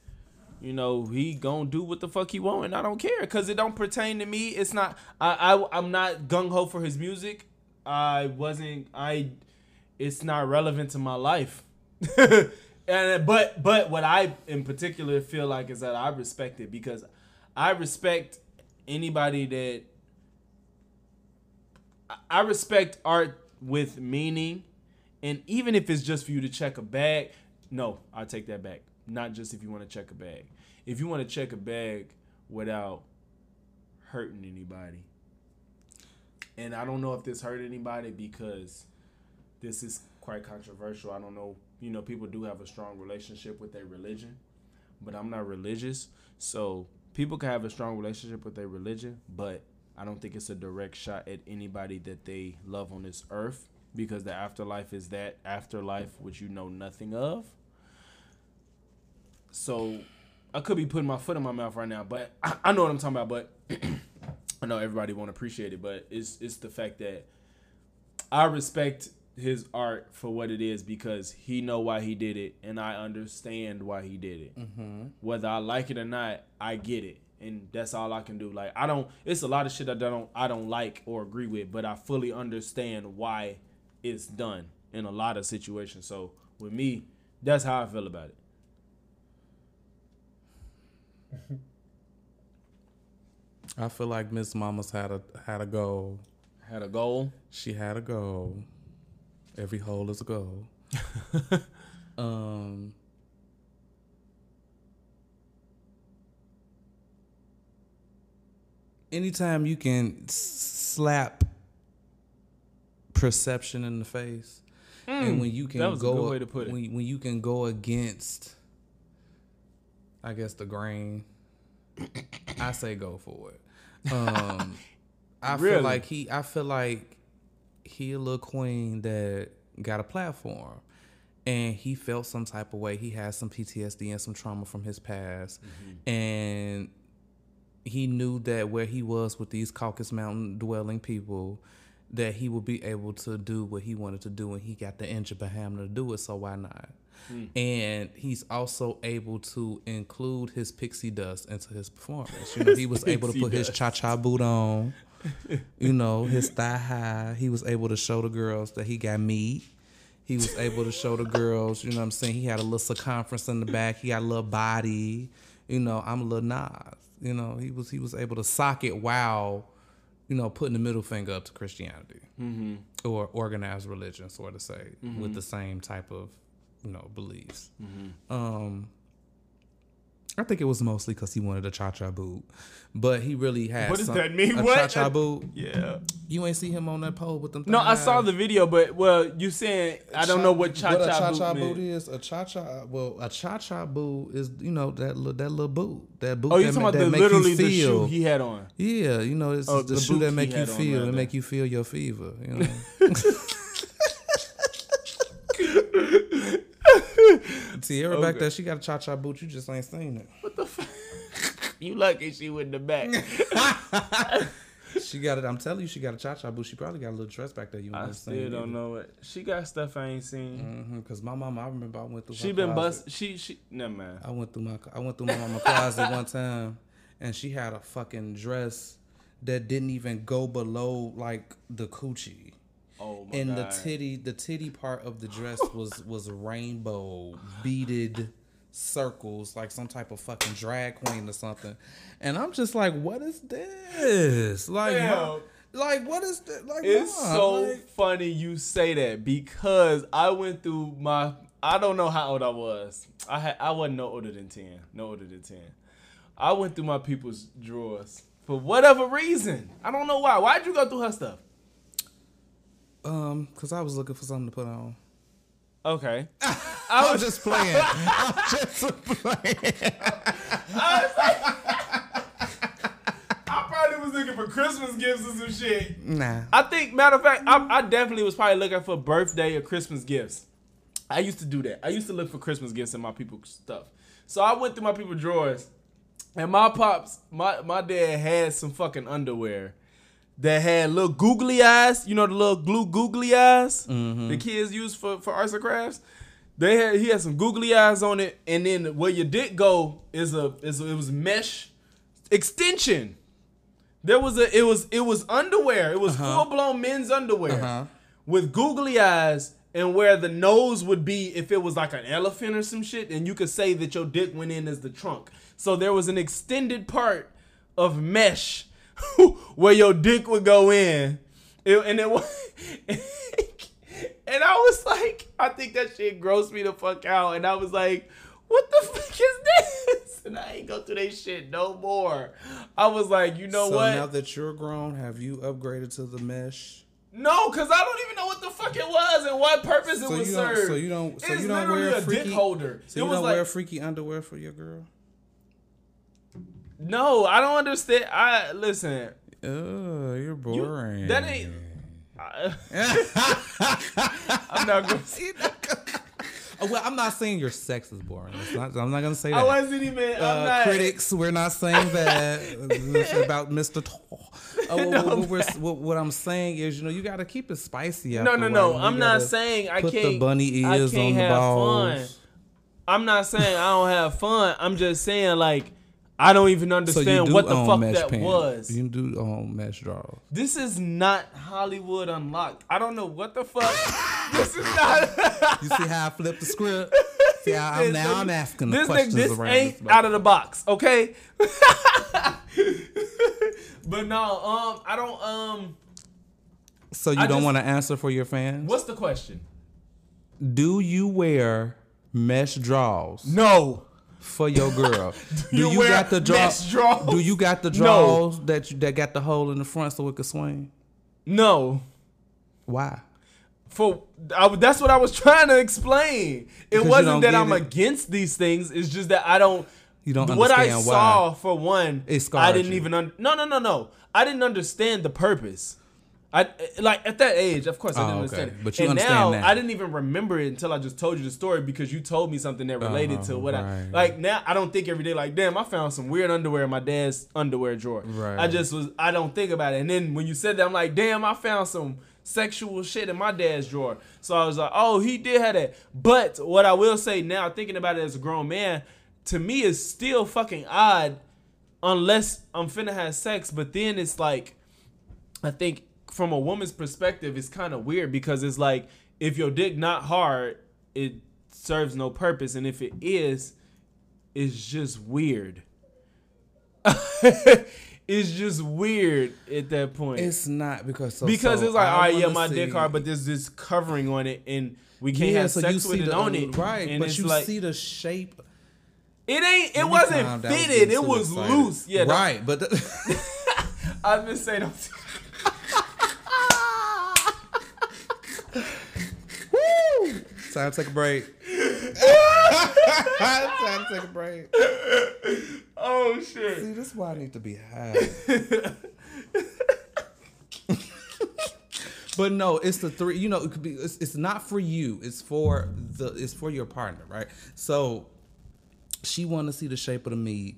You know he gonna do what the fuck he want, and I don't care because it don't pertain to me. It's not. I, I I'm not gung ho for his music. I wasn't. I. It's not relevant to my life. [laughs] and but but what I in particular feel like is that I respect it because I respect anybody that. I respect art with meaning, and even if it's just for you to check a bag, no, I take that back. Not just if you want to check a bag. If you want to check a bag without hurting anybody, and I don't know if this hurt anybody because this is quite controversial. I don't know. You know, people do have a strong relationship with their religion, but I'm not religious. So people can have a strong relationship with their religion, but I don't think it's a direct shot at anybody that they love on this earth because the afterlife is that afterlife which you know nothing of. So I could be putting my foot in my mouth right now, but I, I know what I'm talking about. But [clears throat] I know everybody won't appreciate it, but it's it's the fact that I respect his art for what it is because he know why he did it, and I understand why he did it. Mm-hmm. Whether I like it or not, I get it, and that's all I can do. Like I don't, it's a lot of shit that I don't I don't like or agree with, but I fully understand why it's done in a lot of situations. So with me, that's how I feel about it. I feel like Miss Mama's had a had a goal. Had a goal. She had a goal. Every hole is a goal. [laughs] um. Anytime you can slap perception in the face, and when you can that was a go, good way to put it. When, when you can go against, I guess the grain. I say go for it. Um, [laughs] I Really? feel like he. I feel like he a little queen that got a platform, and he felt some type of way. He has some PTSD and some trauma from his past, and he knew that where he was with these Caucasus Mountain dwelling people, that he would be able to do what he wanted to do, and he got the inch of Bahama to do it. So why not? Hmm. And he's also able to include his pixie dust into his performance. You [laughs] know, he was able to put his cha cha boot on. You know, his thigh high. He was able to show the girls that he got meat. He was able to show the girls, you know what I'm saying? He had a little circumference in the back. He got a little body. You know, I'm a little Nas. You know, he was he was able to sock it while, you know, putting the middle finger up to Christianity mm-hmm. or organized religion, sort of say, with mm-hmm. the same type of, you know, beliefs. Mm-hmm. Um, I think it was mostly because he wanted a cha cha boot, but he really had. What does some- that mean? A What? cha cha boot. Yeah. You ain't see him on that pole with them. No, I saw the video, but well, you saying I don't know what cha cha cha-cha boot, is. A cha cha, well, a cha cha boot is you know that little, that little boot, that boot. Oh, you talking ma- about the literally the shoe he had on? yeah, you know, it's Oh, the, the shoe that make you feel and make you feel your fever. You know, [laughs] See her back there. She got a cha cha boot. You just ain't seen it. What the fuck? [laughs] you lucky she with the back. She got it. I'm telling you, she got a cha cha boot. She probably got a little dress back there. You I still don't know it. She got stuff I ain't seen. Mm-hmm. Cause my mama, I remember I went through. She been bust. She she. Never mind. I went through my I went through my mama [laughs] closet one time, and she had a fucking dress that didn't even go below like the coochie. Oh my and god. the titty the titty part of the dress was was rainbow beaded circles like some type of fucking drag queen or something and i'm just like what is this like Damn. Like what is this like It's so like- funny you say that because I went through my. I don't know how old I was. I had. I wasn't no older than ten. No older than ten. I went through my people's drawers for whatever reason. I don't know why. Why'd you go through her stuff? Um because i was looking for something to put on Okay. [laughs] [laughs] [laughs] i was just playing i was just playing I probably was looking for Christmas gifts or some shit. nah I think, matter of fact, I, I definitely was probably looking for birthday or Christmas gifts. I used to do that. I used to look for Christmas gifts in my people's stuff. So I went through my people's drawers, and my pops, my my dad had some fucking underwear that had little googly eyes. You know the little glue googly eyes the kids use for for arts and crafts. They had he had some googly eyes on it, and then where your dick go is a is a, it was mesh extension. There was a it was it was underwear. It was full blown men's underwear Uh-huh. with googly eyes and where the nose would be if it was like an elephant or some shit, and you could say that your dick went in as the trunk. So there was an extended part of mesh [laughs] where your dick would go in, It- and it was. [laughs] And I was like, I think that shit grossed me the fuck out. And I was like, what the fuck is this? [laughs] And I ain't go through that shit no more. I was like, you know so what? now that you're grown have you upgraded to the mesh No, because I don't even know what the fuck it was and what purpose it was served. so you don't- so it's you don't wear a freaky- dick holder. so it you don't like, wear freaky underwear for your girl no, I don't understand. I listen. Oh, you're You, boring. that ain't. I, [laughs] I'm not gonna. Oh, [laughs] well, I'm not saying your sex is boring. It's not, I'm not gonna say that. I wasn't even. I'm uh, not. critics, we're not saying that about [laughs] Mr. Tall. Uh, what, what, what, what I'm saying is, you know, you got to keep it spicy. No, no, no. I'm not saying I put can't. the bunny I ears can't on the have balls. fun. I'm not saying I don't have fun. I'm just saying like I don't even So understand do what the fuck mesh that pants. was. You do own mesh drawers. This is not Hollywood Unlocked. I don't know what the fuck. [laughs] this is not. You see how I flipped the script? [laughs] See how I'm, now I'm asking the this questions this around ain't this. out of the box, okay? [laughs] but no, um, I don't. Um, so you I don't want to answer for your fans? what's the question? Do you wear mesh drawers No. For your girl? [laughs] do you you, got the draw-? Do you got the No. that you, that got the hole in the front so it could swing? No. Why? For I, that's what I was trying to explain. It wasn't that I'm it. against these things. It's just that I don't. You don't understand what I saw for one, I didn't you. even. Un- no, no, no, no. I didn't understand the purpose. I like at that age, of course, I Oh, didn't okay. understand it. But you and understand now now. I didn't even remember it until I just told you the story because you told me something that related Uh-huh, to what I like. Now I don't think every day like, damn, I found some weird underwear in my dad's underwear drawer. Right. I just was. I don't think about it. And then when you said that, I'm like, damn, I found some sexual shit in my dad's drawer. So I was like, oh, he did have that. But what I will say now, thinking about it as a grown man, to me is still fucking odd unless I'm finna have sex. But then it's like, I think from a woman's perspective, it's kind of weird because it's like if your dick not hard, it serves no purpose, and if it is, it's just weird. [laughs] it's just weird at that point It's not because so, because so it's like, I all right, yeah, my dick hard, but there's this covering on it, and we can't yeah, have so sex with see it the, on it, right? And but you like, see the shape. it ain't, it wasn't fitted, it was excited. loose. Yeah, right. But the, I've been saying. [laughs] I'm- time to take a break. [laughs] [laughs] time to take a break. oh shit! See, this is why I need to be high. But no, it's the three. You know, it could be. It's, it's not for you. It's for the. It's for your partner, right? So, she want to see the shape of the meat,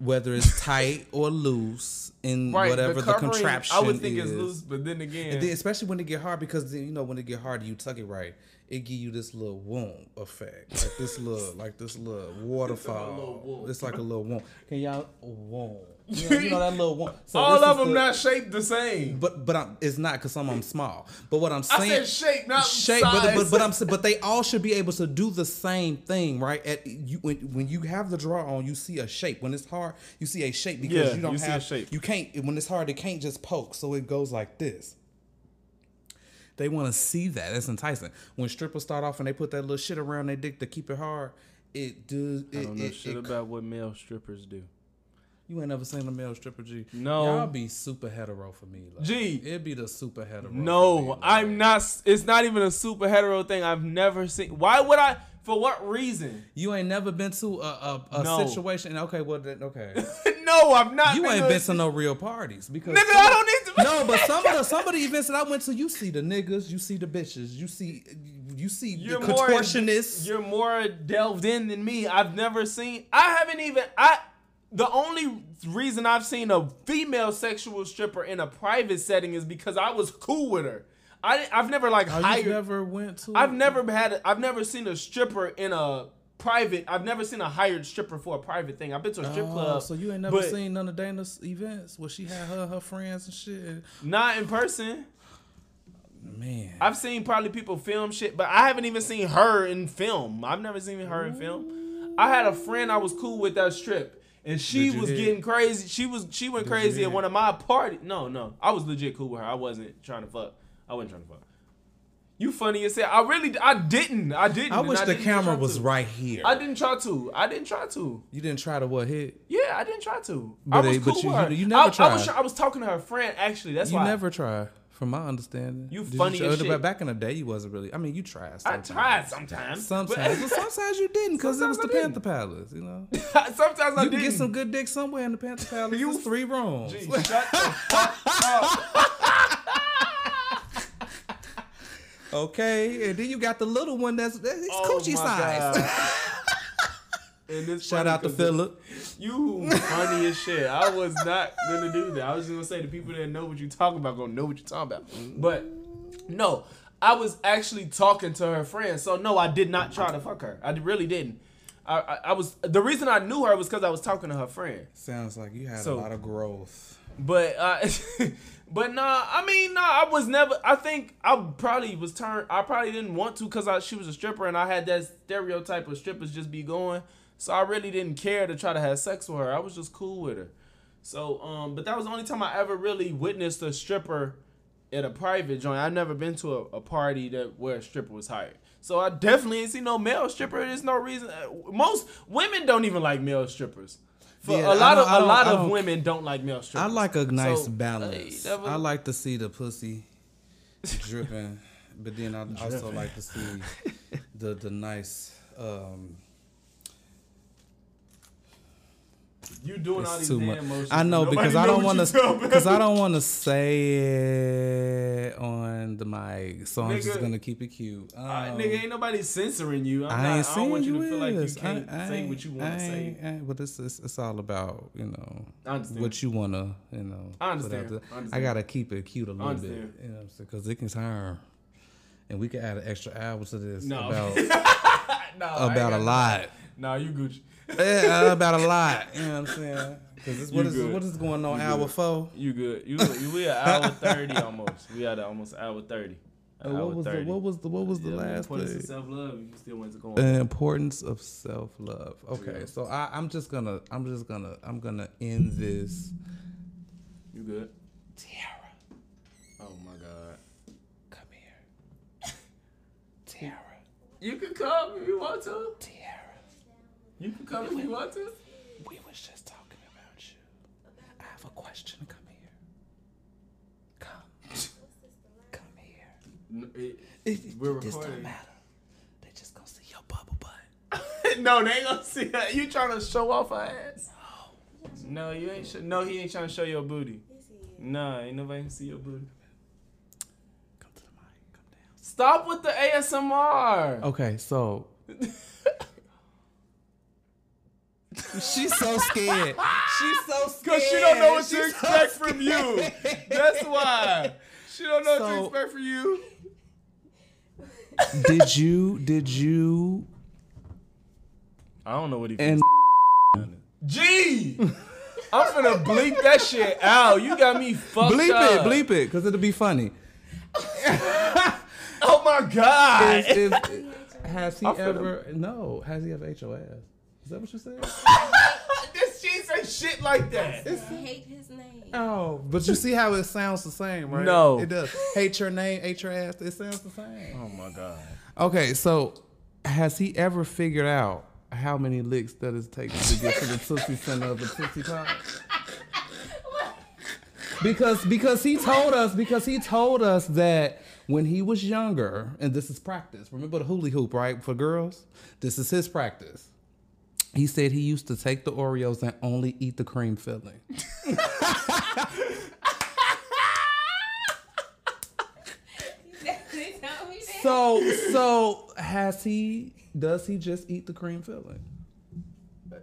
whether it's tight or loose, in Right, whatever the, covering, contraption I would think is. it's loose, but then again, And then, especially when it get hard, because then, you know when it get hard, you tuck it right. It give you this little womb effect, like this little, like this little waterfall. It's like a little womb. Can y'all womb? You [laughs] know, you know that little womb. So all of them the- not shaped the same. But but I'm, it's not because some of them small. But what I'm I saying, said shape, not shape. size. But, but but I'm but they all should be able to do the same thing, right? At you when when you have the draw on, you see a shape. When it's hard, you see a shape because Yeah, you don't you see a have shape. You can't when it's hard. It can't just poke, so it goes like this. They want to see that. That's enticing. When strippers start off and they put that little shit around their dick to keep it hard, it does. It, I don't know it- shit it- about what male strippers do. You ain't never seen a male stripper, G. No. y'all be super hetero for me. Like, G. it'd be the super hetero. for me, No, like. I'm not. It's not even a super hetero thing. I've never seen. Why would I? For what reason? You ain't never been to a, a, a No. situation. Okay, well, then, okay. [laughs] no, I've not. You been ain't to been to no real parties because Nigga, I don't need to. no, [laughs] but some of the some of the events that I went to, you see the niggas, you see the bitches, you see you see You're the more contortionists. You're more delved in than me. I've never seen. I haven't even. I. The only reason I've seen a female sexual stripper in a private setting is because I was cool with her. I I've never like Oh, hired. you never went to? I've never had. A, I've never seen a stripper in a private. I've never seen a hired stripper for a private thing. I've been to a strip Oh, club. so you ain't never seen none of Dana's events where she had her her friends and shit. Not in person. Man, I've seen probably people film shit, but I haven't even seen her in film. I've never seen her in film. I had a friend I was cool with that strip, and she was getting crazy. She was she went Did crazy at one of my parties. No, no, I was legit cool with her. I wasn't trying to fuck. I wasn't trying to fuck. You funny as hell. I really, I didn't. I didn't. I wish the camera was to. right here. I didn't try to. I didn't try to. you didn't try to what hit? Yeah, I didn't try to. But I was they- cool but you- with her. you- you never I, I was, tried. I was talking to her friend actually. That's you why. You never tried, from my understanding. You funny try- as but shit. Back in the day, you wasn't really. I mean, you tried. I Sometimes. tried sometimes. Sometimes, but sometimes you didn't because it was the Sometimes I Panther Palace. You know, [laughs] sometimes I you didn't. get some good dick somewhere in the Panther Palace. You- It's three rooms. Gee, shut the fuck up. [laughs] Okay, and then you got the little one that's it's Oh coochie size. [laughs] God. And this Shout out to Philip. You funny as shit. I was not gonna do that. I was just gonna say the people that know what you're talking about gonna know what you're talking about. But no, I was actually talking to her friend. So no, I did not try to fuck her. I really didn't. I, I, I was the reason I knew her was because I was talking to her friend. Sounds like you had So- a lot of growth. But uh, [laughs] but nah, I mean nah, I was never. I think I probably was turned. I probably didn't want to because she was a stripper and I had that stereotype of strippers just be going. So I really didn't care to try to have sex with her. I was just cool with her. So um, but that was the only time I ever really witnessed a stripper at a private joint. I've never been to a, a party that where a stripper was hired. So I definitely ain't seen no male stripper. There's no reason. uh, Most women don't even like male strippers. For Yeah, a lot of don't- I a don't- lot of don't- women don't like male strippers. I like a nice So, balance. hey, that I like to see the pussy dripping, but then I also like to see the the nice. Um, You doing all it's these too much. I know [laughs] because I don't want to because I don't want to say it on the mic, so I'm just gonna keep it cute. Um, Uh, nigga, ain't nobody censoring you. I'm I not, ain't I don't want you to feel like you can't I- I say what you want to say. I But it's, it's it's all about you know understand. what you wanna you know. I understand. there. I I gotta keep it cute a little bit. You understand. know what I'm saying? Because it can turn, and we can add an extra hour to this No. about [laughs] no, about a lot. No, you Gucci. Yeah, about a lot. You know what I'm saying? Because what You is good. what is going on You hour good. four? You good. You, you we at [laughs] hour thirty almost. We at almost hour thirty. Uh, what was the 30. what was the what was the Yeah, last importance of self love. You still want to go on. The importance of self love. Okay, Yeah. so I, I'm just gonna I'm just gonna I'm gonna end this. You good? Tiara, Oh my god. come here. [laughs] Tiara, You can come if you want to. Tiara. You can come if you want to. We was just talking about you. I have a question. Come here. Come. [laughs] Come here. N- it- It, We're this recording. don't matter. They just gonna see your bubble butt. [laughs] no, they ain't gonna see that. You trying to show off her ass? No, you ain't. Sh- no, he ain't trying to show your booty. No, ain't nobody can see your booty. Come to the mic. Come down. Stop with the ASMR. Okay, so [laughs] she's so scared. She's so scared. Cause she don't know what to She's so expect from you. That's why. She don't know what to expect from you. Did you? Did you? I don't know what he And G. I'm finna bleep that shit out. You got me fucked bleep up. it, bleep it, because it'll be funny. Oh my god. If- if- has he I'm finna- ever? No. Has he ever ate your ass? Is that what you're saying? [laughs] this she say shit like that. I hate his name. Oh, but you see how it sounds the same, right? No. it does. Hate your name, hate your ass. It sounds the same. Oh my god. Okay, so has he ever figured out how many licks that it takes to get to the tootsie center of the tootsie pop? Because because he told us because he told us that when he was younger, and this is practice. Remember the hula hoop, right? For girls, this is his practice. He said he used to take the Oreos and only eat the cream filling. [laughs] So so has he? Does he just eat the cream filling?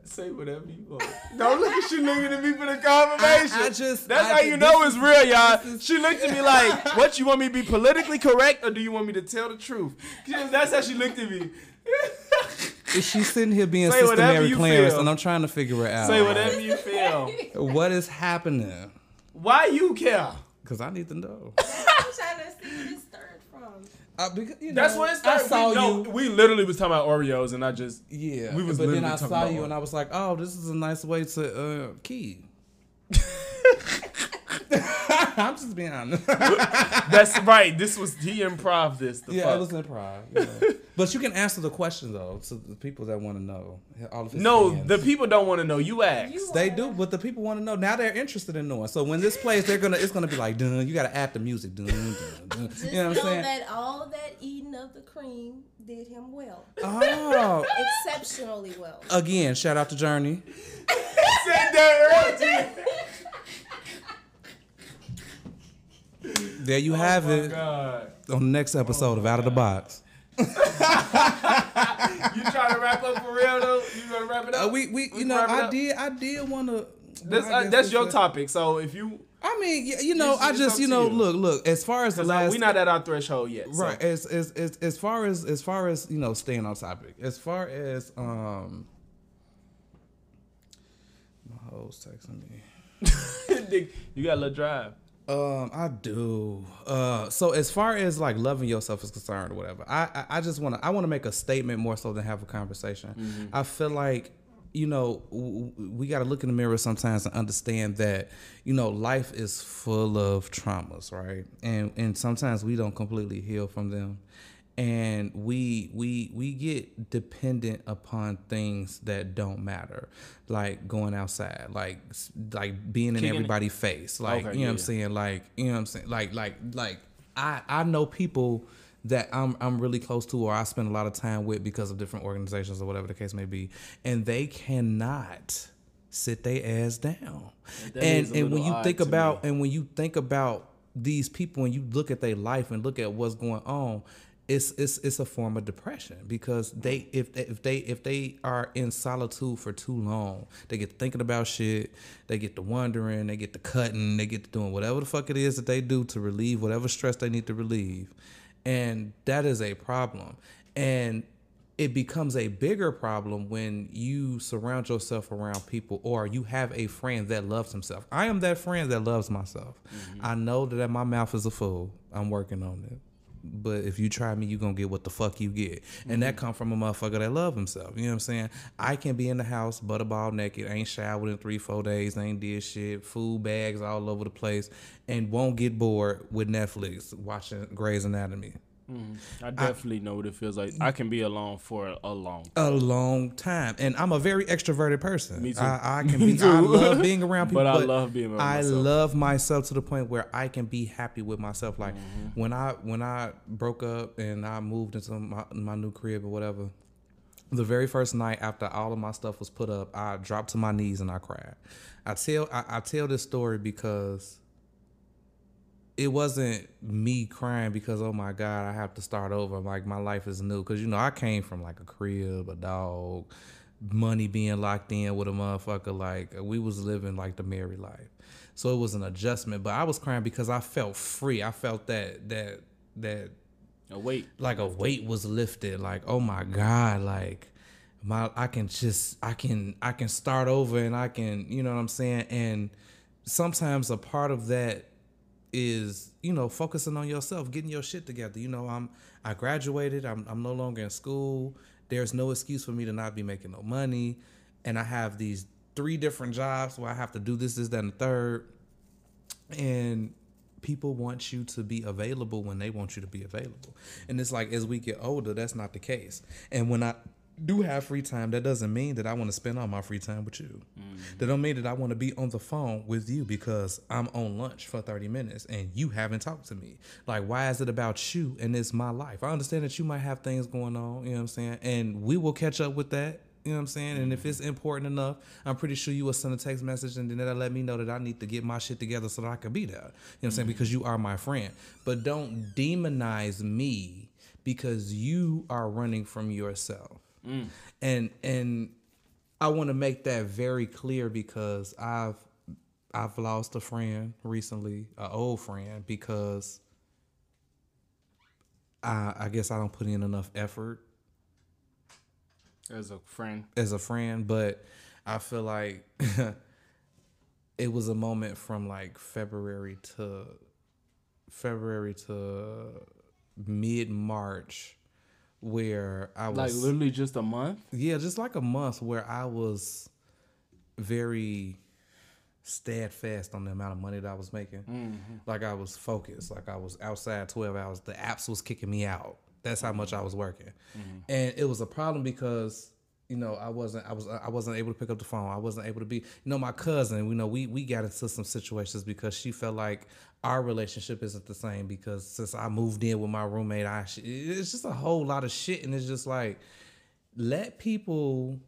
Say whatever you want. Don't look at she looking at me for the confirmation. I- I just- That's I how ju- you know this it's real, y'all. is- she looked at me like, "What you want me to be politically correct, or do you want me to tell the truth?" That's how she looked at me. [laughs] Is she sitting here being Say Sister Mary Clarence, feel. and I'm trying to figure it out? Say whatever you feel. What is happening? Why you care? Because I need to know. [laughs] I'm trying to see where this started from. Uh, because, you That's what it started. I saw we, no, you. we literally was talking about Oreos, and I just Yeah, we was but then I saw about you, Oreos. and I was like, "Oh, this is a nice way to uh, key." [laughs] I'm just being honest. That's right. This was he improv this. The yeah, fuck. it was improv. you know. [laughs] but you can answer the question though to the people that want to know. All of his no, fans. the people don't want to know. You ask. You They do, but the people want to know. Now they're interested in knowing. So when this [laughs] plays, they're gonna it's gonna be like, dun, you gotta add the music. Dun, dun, dun. Just You know what I'm know saying? that all that eating of the cream did him well, Oh, [laughs] exceptionally well. again, shout out to Journey. [laughs] said that earlier. There you oh have Oh my it God. on the next episode of Out of the Box. You trying to wrap up for real though? You gonna wrap it Uh, up? we we We you know I did I did want to. That's, uh, that's your topic. So if you, I mean, you know, It's- I it's just you know, you. look, look. As far as the last, we're not at our threshold yet. so- right. As, as as as far as as far as you know, staying on topic. As far as um, my host texting me. [laughs] you got a little drive. Um, I do. Uh, so as far as like loving yourself is concerned or whatever, I I, I just want to I want to make a statement more so than have a conversation. I feel like you know w- w- we got to look in the mirror sometimes and understand that you know life is full of traumas, right? And and sometimes we don't completely heal from them. And we we we get dependent upon things that don't matter, like going outside, like like being in everybody's face, like Okay, you know what I'm saying, like you know what I'm saying, like like like I I know people that I'm I'm really close to or I spend a lot of time with because of different organizations or whatever the case may be, and they cannot sit their ass down. That and and when you think about me. and when you think about these people and you look at their life and look at what's going on it's it's it's a form of depression because they if they, if they if they are in solitude for too long they get thinking about shit they get to wondering they get to cutting they get to doing whatever the fuck it is that they do to relieve whatever stress they need to relieve and that is a problem and it becomes a bigger problem when you surround yourself around people or you have a friend that loves himself. I am that friend that loves myself. Mm-hmm. I know that my mouth is a fool. I'm working on it. But if you try me, you gonna get what the fuck you get. And that mm-hmm. come from a motherfucker that love himself. You know what I'm saying? I can be in the house, butterball naked, ain't showered in three, four days, ain't did shit, food bags all over the place, and won't get bored with Netflix watching Grey's Anatomy. I definitely know what it feels like. I can be alone for a long. a long time, and I'm a very extroverted person. Me too. I, I can [laughs] Me be. I love being around people, But but, I love being around I myself. love myself to the point where I can be happy with myself. Like Mm-hmm. when I when I broke up and I moved into my my new crib or whatever. The very first night after all of my stuff was put up, I dropped to my knees and I cried. I tell I, I tell this story because it wasn't me crying because oh my god I have to start over. Like my life is new. Because you know I came from like a crib a dog money being locked in with a motherfucker. Like we was living like the married life. So it was an adjustment. But I was crying because I felt free. I felt that that that A weight. like a weight was lifted. Like oh my god like my i can just i can i can start over and i can you know what i'm saying? And sometimes a part of that is you know focusing on yourself getting your shit together. You know i'm i graduated i'm, I'm no longer in school. There's no excuse for me to not be making no money. And i have these three different jobs where i have to do this this and the third. And people want you to be available when they want you to be available. And it's like as we get older that's not the case. And when i do have free time that doesn't mean that i want to spend all my free time with you mm-hmm. that don't mean that i want to be on the phone with you because i'm on lunch for 30 minutes and you haven't talked to me like why is it about you and it's my life i understand that you might have things going on you know what i'm saying and we will catch up with that you know what I'm saying? And if it's mm-hmm. important enough, I'm pretty sure you will send a text message and then that'll let me know that I need to get my shit together so that I can be there. You know what I'm saying? Mm-hmm. Because you are my friend. But don't demonize me because you are running from yourself. Mm. And and I want to make that very clear because I've I've lost a friend recently, an old friend, because I I guess I don't put in enough effort As a friend. as a friend, but I feel like [laughs] it was a moment from like February to February to mid March where I was Like literally just a month. yeah, just like a month where I was very steadfast on the amount of money that I was making. Mm-hmm. Like I was focused. Like I was outside twelve hours. The apps was kicking me out. That's how much I was working, mm-hmm. and it was a problem because you know I wasn't I was I wasn't able to pick up the phone. I wasn't able to be you know my cousin. You know we we got into some situations because she felt like our relationship isn't the same because since I moved in with my roommate, I it's just a whole lot of shit, and it's just like let people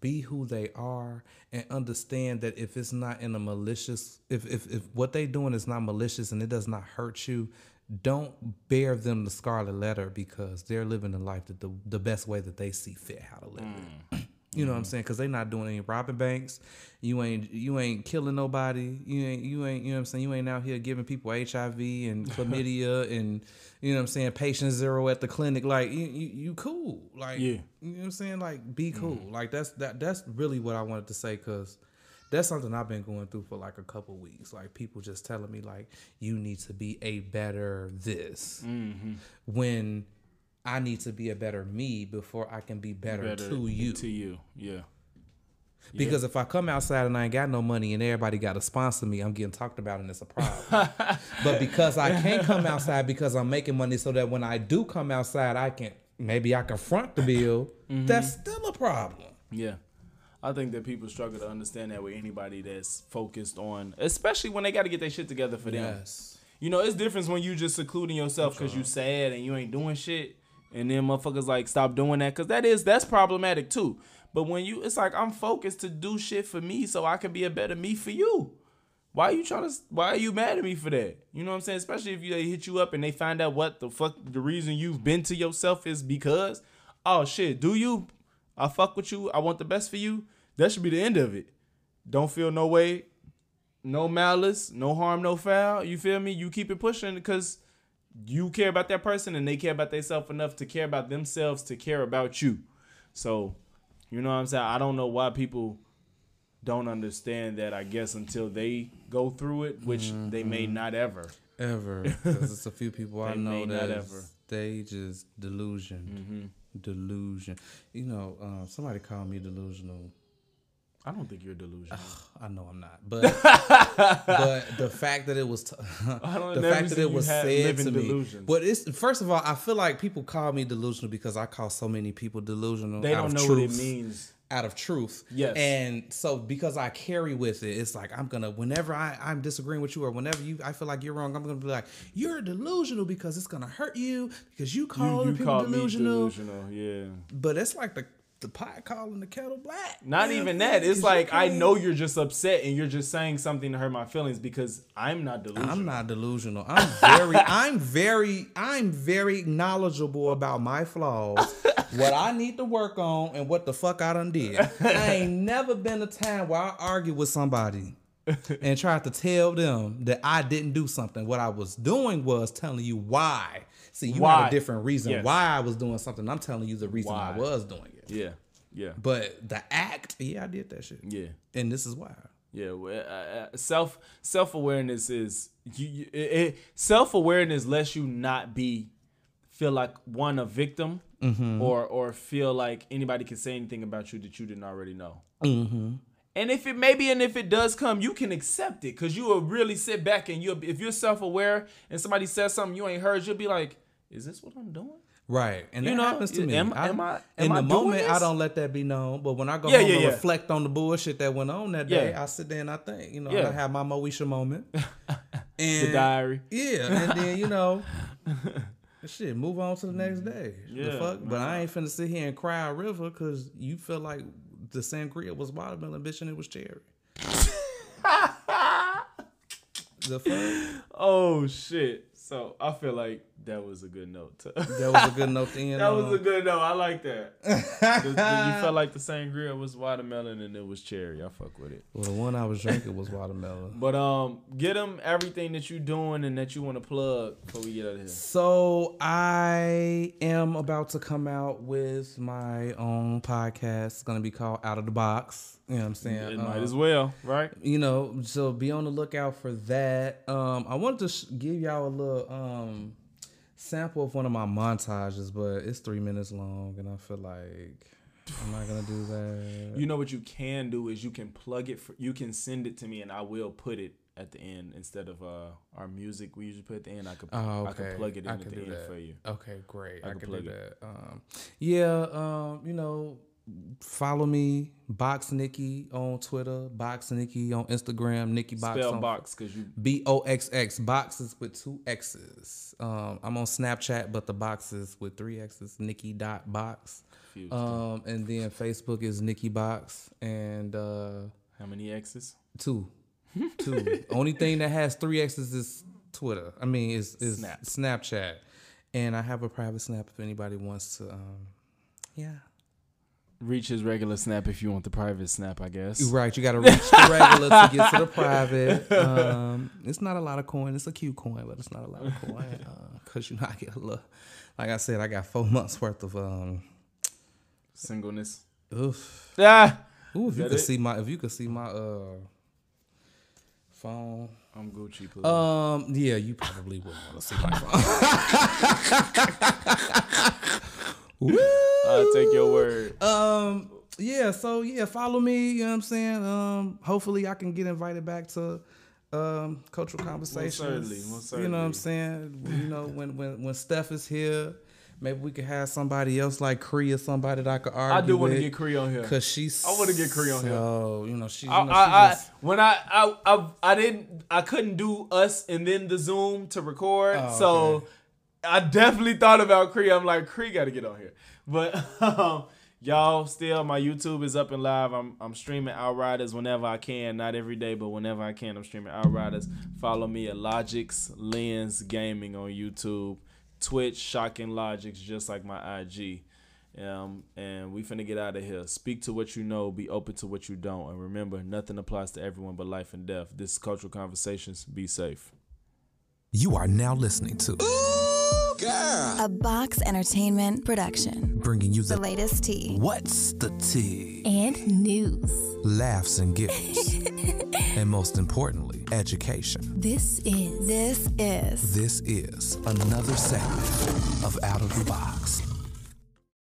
be who they are and understand that if it's not in a malicious if if, if what they doing is not malicious and it does not hurt you don't bear them the scarlet letter because they're living the life that the, the best way that they see fit how to live it mm. [clears throat] you know what I'm saying? Because they're not doing any robbing banks. You ain't you ain't killing nobody. You ain't you ain't you know what I'm saying. You ain't out here giving people HIV and [laughs] chlamydia and you know what I'm saying. Patient zero at the clinic. Like you you, you cool. Like Yeah. you know what I'm saying. Like be mm. cool. Like that's that that's really what I wanted to say because. That's something I've been going through for like a couple weeks. Like people just telling me like you need to be a better this when I need to be a better me before I can be better, Better to you. To you. Yeah. Because if I come outside and I ain't got no money and everybody got to sponsor me, I'm getting talked about and it's a problem. [laughs] but because I can't come outside because I'm making money so that when I do come outside, I can maybe I can front the bill, Mm-hmm. that's still a problem. Yeah. I think that people struggle to understand that with anybody that's focused on, especially when they got to get their shit together for them. Yes. You know, it's different when you just secluding yourself because you sad and you ain't doing shit, and then motherfuckers like stop doing that because that is that's problematic too. But when you, it's like I'm focused to do shit for me so I can be a better me for you. Why are you trying to? Why are you mad at me for that? You know what I'm saying? Especially if you, they hit you up and they find out what the fuck the reason you've been to yourself is because, oh shit, do you? I fuck with you. I want the best for you. That should be the end of it. Don't feel no way, no malice, no harm, no foul. You feel me? You keep it pushing because you care about that person and they care about themselves enough to care about themselves to care about you. So, you know what I'm saying? I don't know why people don't understand that, I guess, until they go through it, which they may not ever. Ever. [laughs] Because it's a few people I know that ever. Mm-hmm. they just delusion. Delusion. You know, um, somebody called me delusional. I don't think you're delusional. I know I'm not, but [laughs] but the fact that it was t- [laughs] don't- the fact that it was said to me. But it's first of all, I feel like people call me delusional because I call so many people delusional. they out don't of know what it truth. means. Out of truth, Yes. and so because I carry with it, it's like I'm gonna. Whenever I I'm disagreeing with you, or whenever you I feel like you're wrong, I'm gonna be like you're delusional because it's gonna hurt you because you call You, you people delusional. delusional. Yeah. But it's like the the pot calling the kettle black. Not Man, even that. It's like I know you're just upset and you're just saying something to hurt my feelings because I'm not delusional. I'm not delusional. I'm very, [laughs] I'm very, I'm very knowledgeable about my flaws, [laughs] what I need to work on, and what the fuck I done did. I ain't [laughs] never been a time where I argued with somebody and tried to tell them that I didn't do something. What I was doing was telling you why. See, you Why? had a different reason Yes. why I was doing something. I'm telling you the reason why? I was doing it. Yeah, yeah, But the act, yeah, I did that shit. yeah. And this is why. Yeah, well, uh, uh, self self awareness is you, you it, it, self awareness lets you not be feel like one a victim Mm-hmm. or or feel like anybody can say anything about you that you didn't already know. Mm-hmm. And if it maybe and if it does come, you can accept it because you will really sit back and you'll if you're self aware and somebody says something you ain't heard, you'll be like, is this what I'm doing? Right, and You that know, happens to me. am- am I- in I the moment, I don't let that be known. But when I go Yeah, home yeah, and yeah. reflect on the bullshit that went on that day. I sit there and I think, you know. I have my Moesha moment. [laughs] The diary. yeah, and then you know, [laughs] shit, move on to the next mm. day. the Yeah, fuck. But I ain't finna sit here and cry a river because you feel like the sangria was watermelon, bitch, and it was cherry. The fuck. Oh shit. So I feel like that was a good note. To, That was a good note to [laughs] end That was a good note. I like that. [laughs] The- the- you felt like the sangria was watermelon and it was cherry. I fuck with it. Well, the one I was drinking was watermelon. [laughs] But um, get them everything that you're doing and that you want to plug before we get out of here. So I am about to come out with my own podcast. It's gonna be called Out of the Box. You know what I'm saying? It might Um, as well, right? you know, so be on the lookout for that. Um, I wanted to sh- give y'all a little um sample of one of my montages, but it's three minutes long, and I feel like I'm not gonna do that. You know what you can do is you can plug it. For, you can send it to me and I will put it at the end instead of uh our music we usually put at the end. I could Oh, okay. I could plug it in at the end that. for you. Okay, great. I I, can can plug do it. that. Um, yeah, um, you know, follow me, Boxx Nicky on Twitter, Boxx Nicky on Instagram, Nicky Boxx Spell on box because you B O X X boxes with two X's. Um, I'm on Snapchat, but the boxes with three X's. Nicky dot box. Um, and then Facebook is Nicky Boxx and uh, How many X's? two, two. Only thing that has three X's is Twitter. I mean, is is Snap. Snapchat. And I have a private snap if anybody wants to. Um, yeah. Reach his regular snap if you want the private snap, I guess. Right, you got to reach the regular to get to the private. Um, it's not a lot of coin. It's a cute coin, but it's not a lot of coin. Because you know, I get a little. Like I said, I got four months worth of. um Singleness. Oof. Ah, Ooh, if you could it? see my, if you could see my uh phone. I'm Gucci. Please. Um, yeah, you probably wouldn't want to see my phone. [laughs] Woo! I'll take your word. Um, yeah, so yeah, follow me, you know what I'm saying? Um, hopefully I can get invited back to um cultural conversations. certainly, most You know what I'm saying? You know, when when when Steph is here, maybe we could have somebody else like Cree or somebody that I could argue I do want to get Cree on here. Cause she's I wanna get Cree on here. Oh, you know, she's I, you know, I, she I, just- when I, I, I, I didn't, I couldn't do us and then the Zoom to record. Oh, so okay. I definitely thought about Cree. I'm like, Cree got to get on here. But [laughs] um, y'all, still, my YouTube is up and live. I'm, I'm streaming Outriders whenever I can. Not every day, but whenever I can, I'm streaming Outriders. Follow me at Logix Lens Gaming on YouTube. Twitch, Shocking Logix, just like my IG. Um, and we finna get out of here. Speak to what you know, be open to what you don't. And remember, nothing applies to everyone but life and death. This is Cultural Conversations. Be safe. You are now listening to A Boxx Entertainment production. bringing you The the latest tea What's the Tea? and news. Laughs and giggles. [laughs] and most importantly, education. This is. This is. This is another segment of Out of the Box.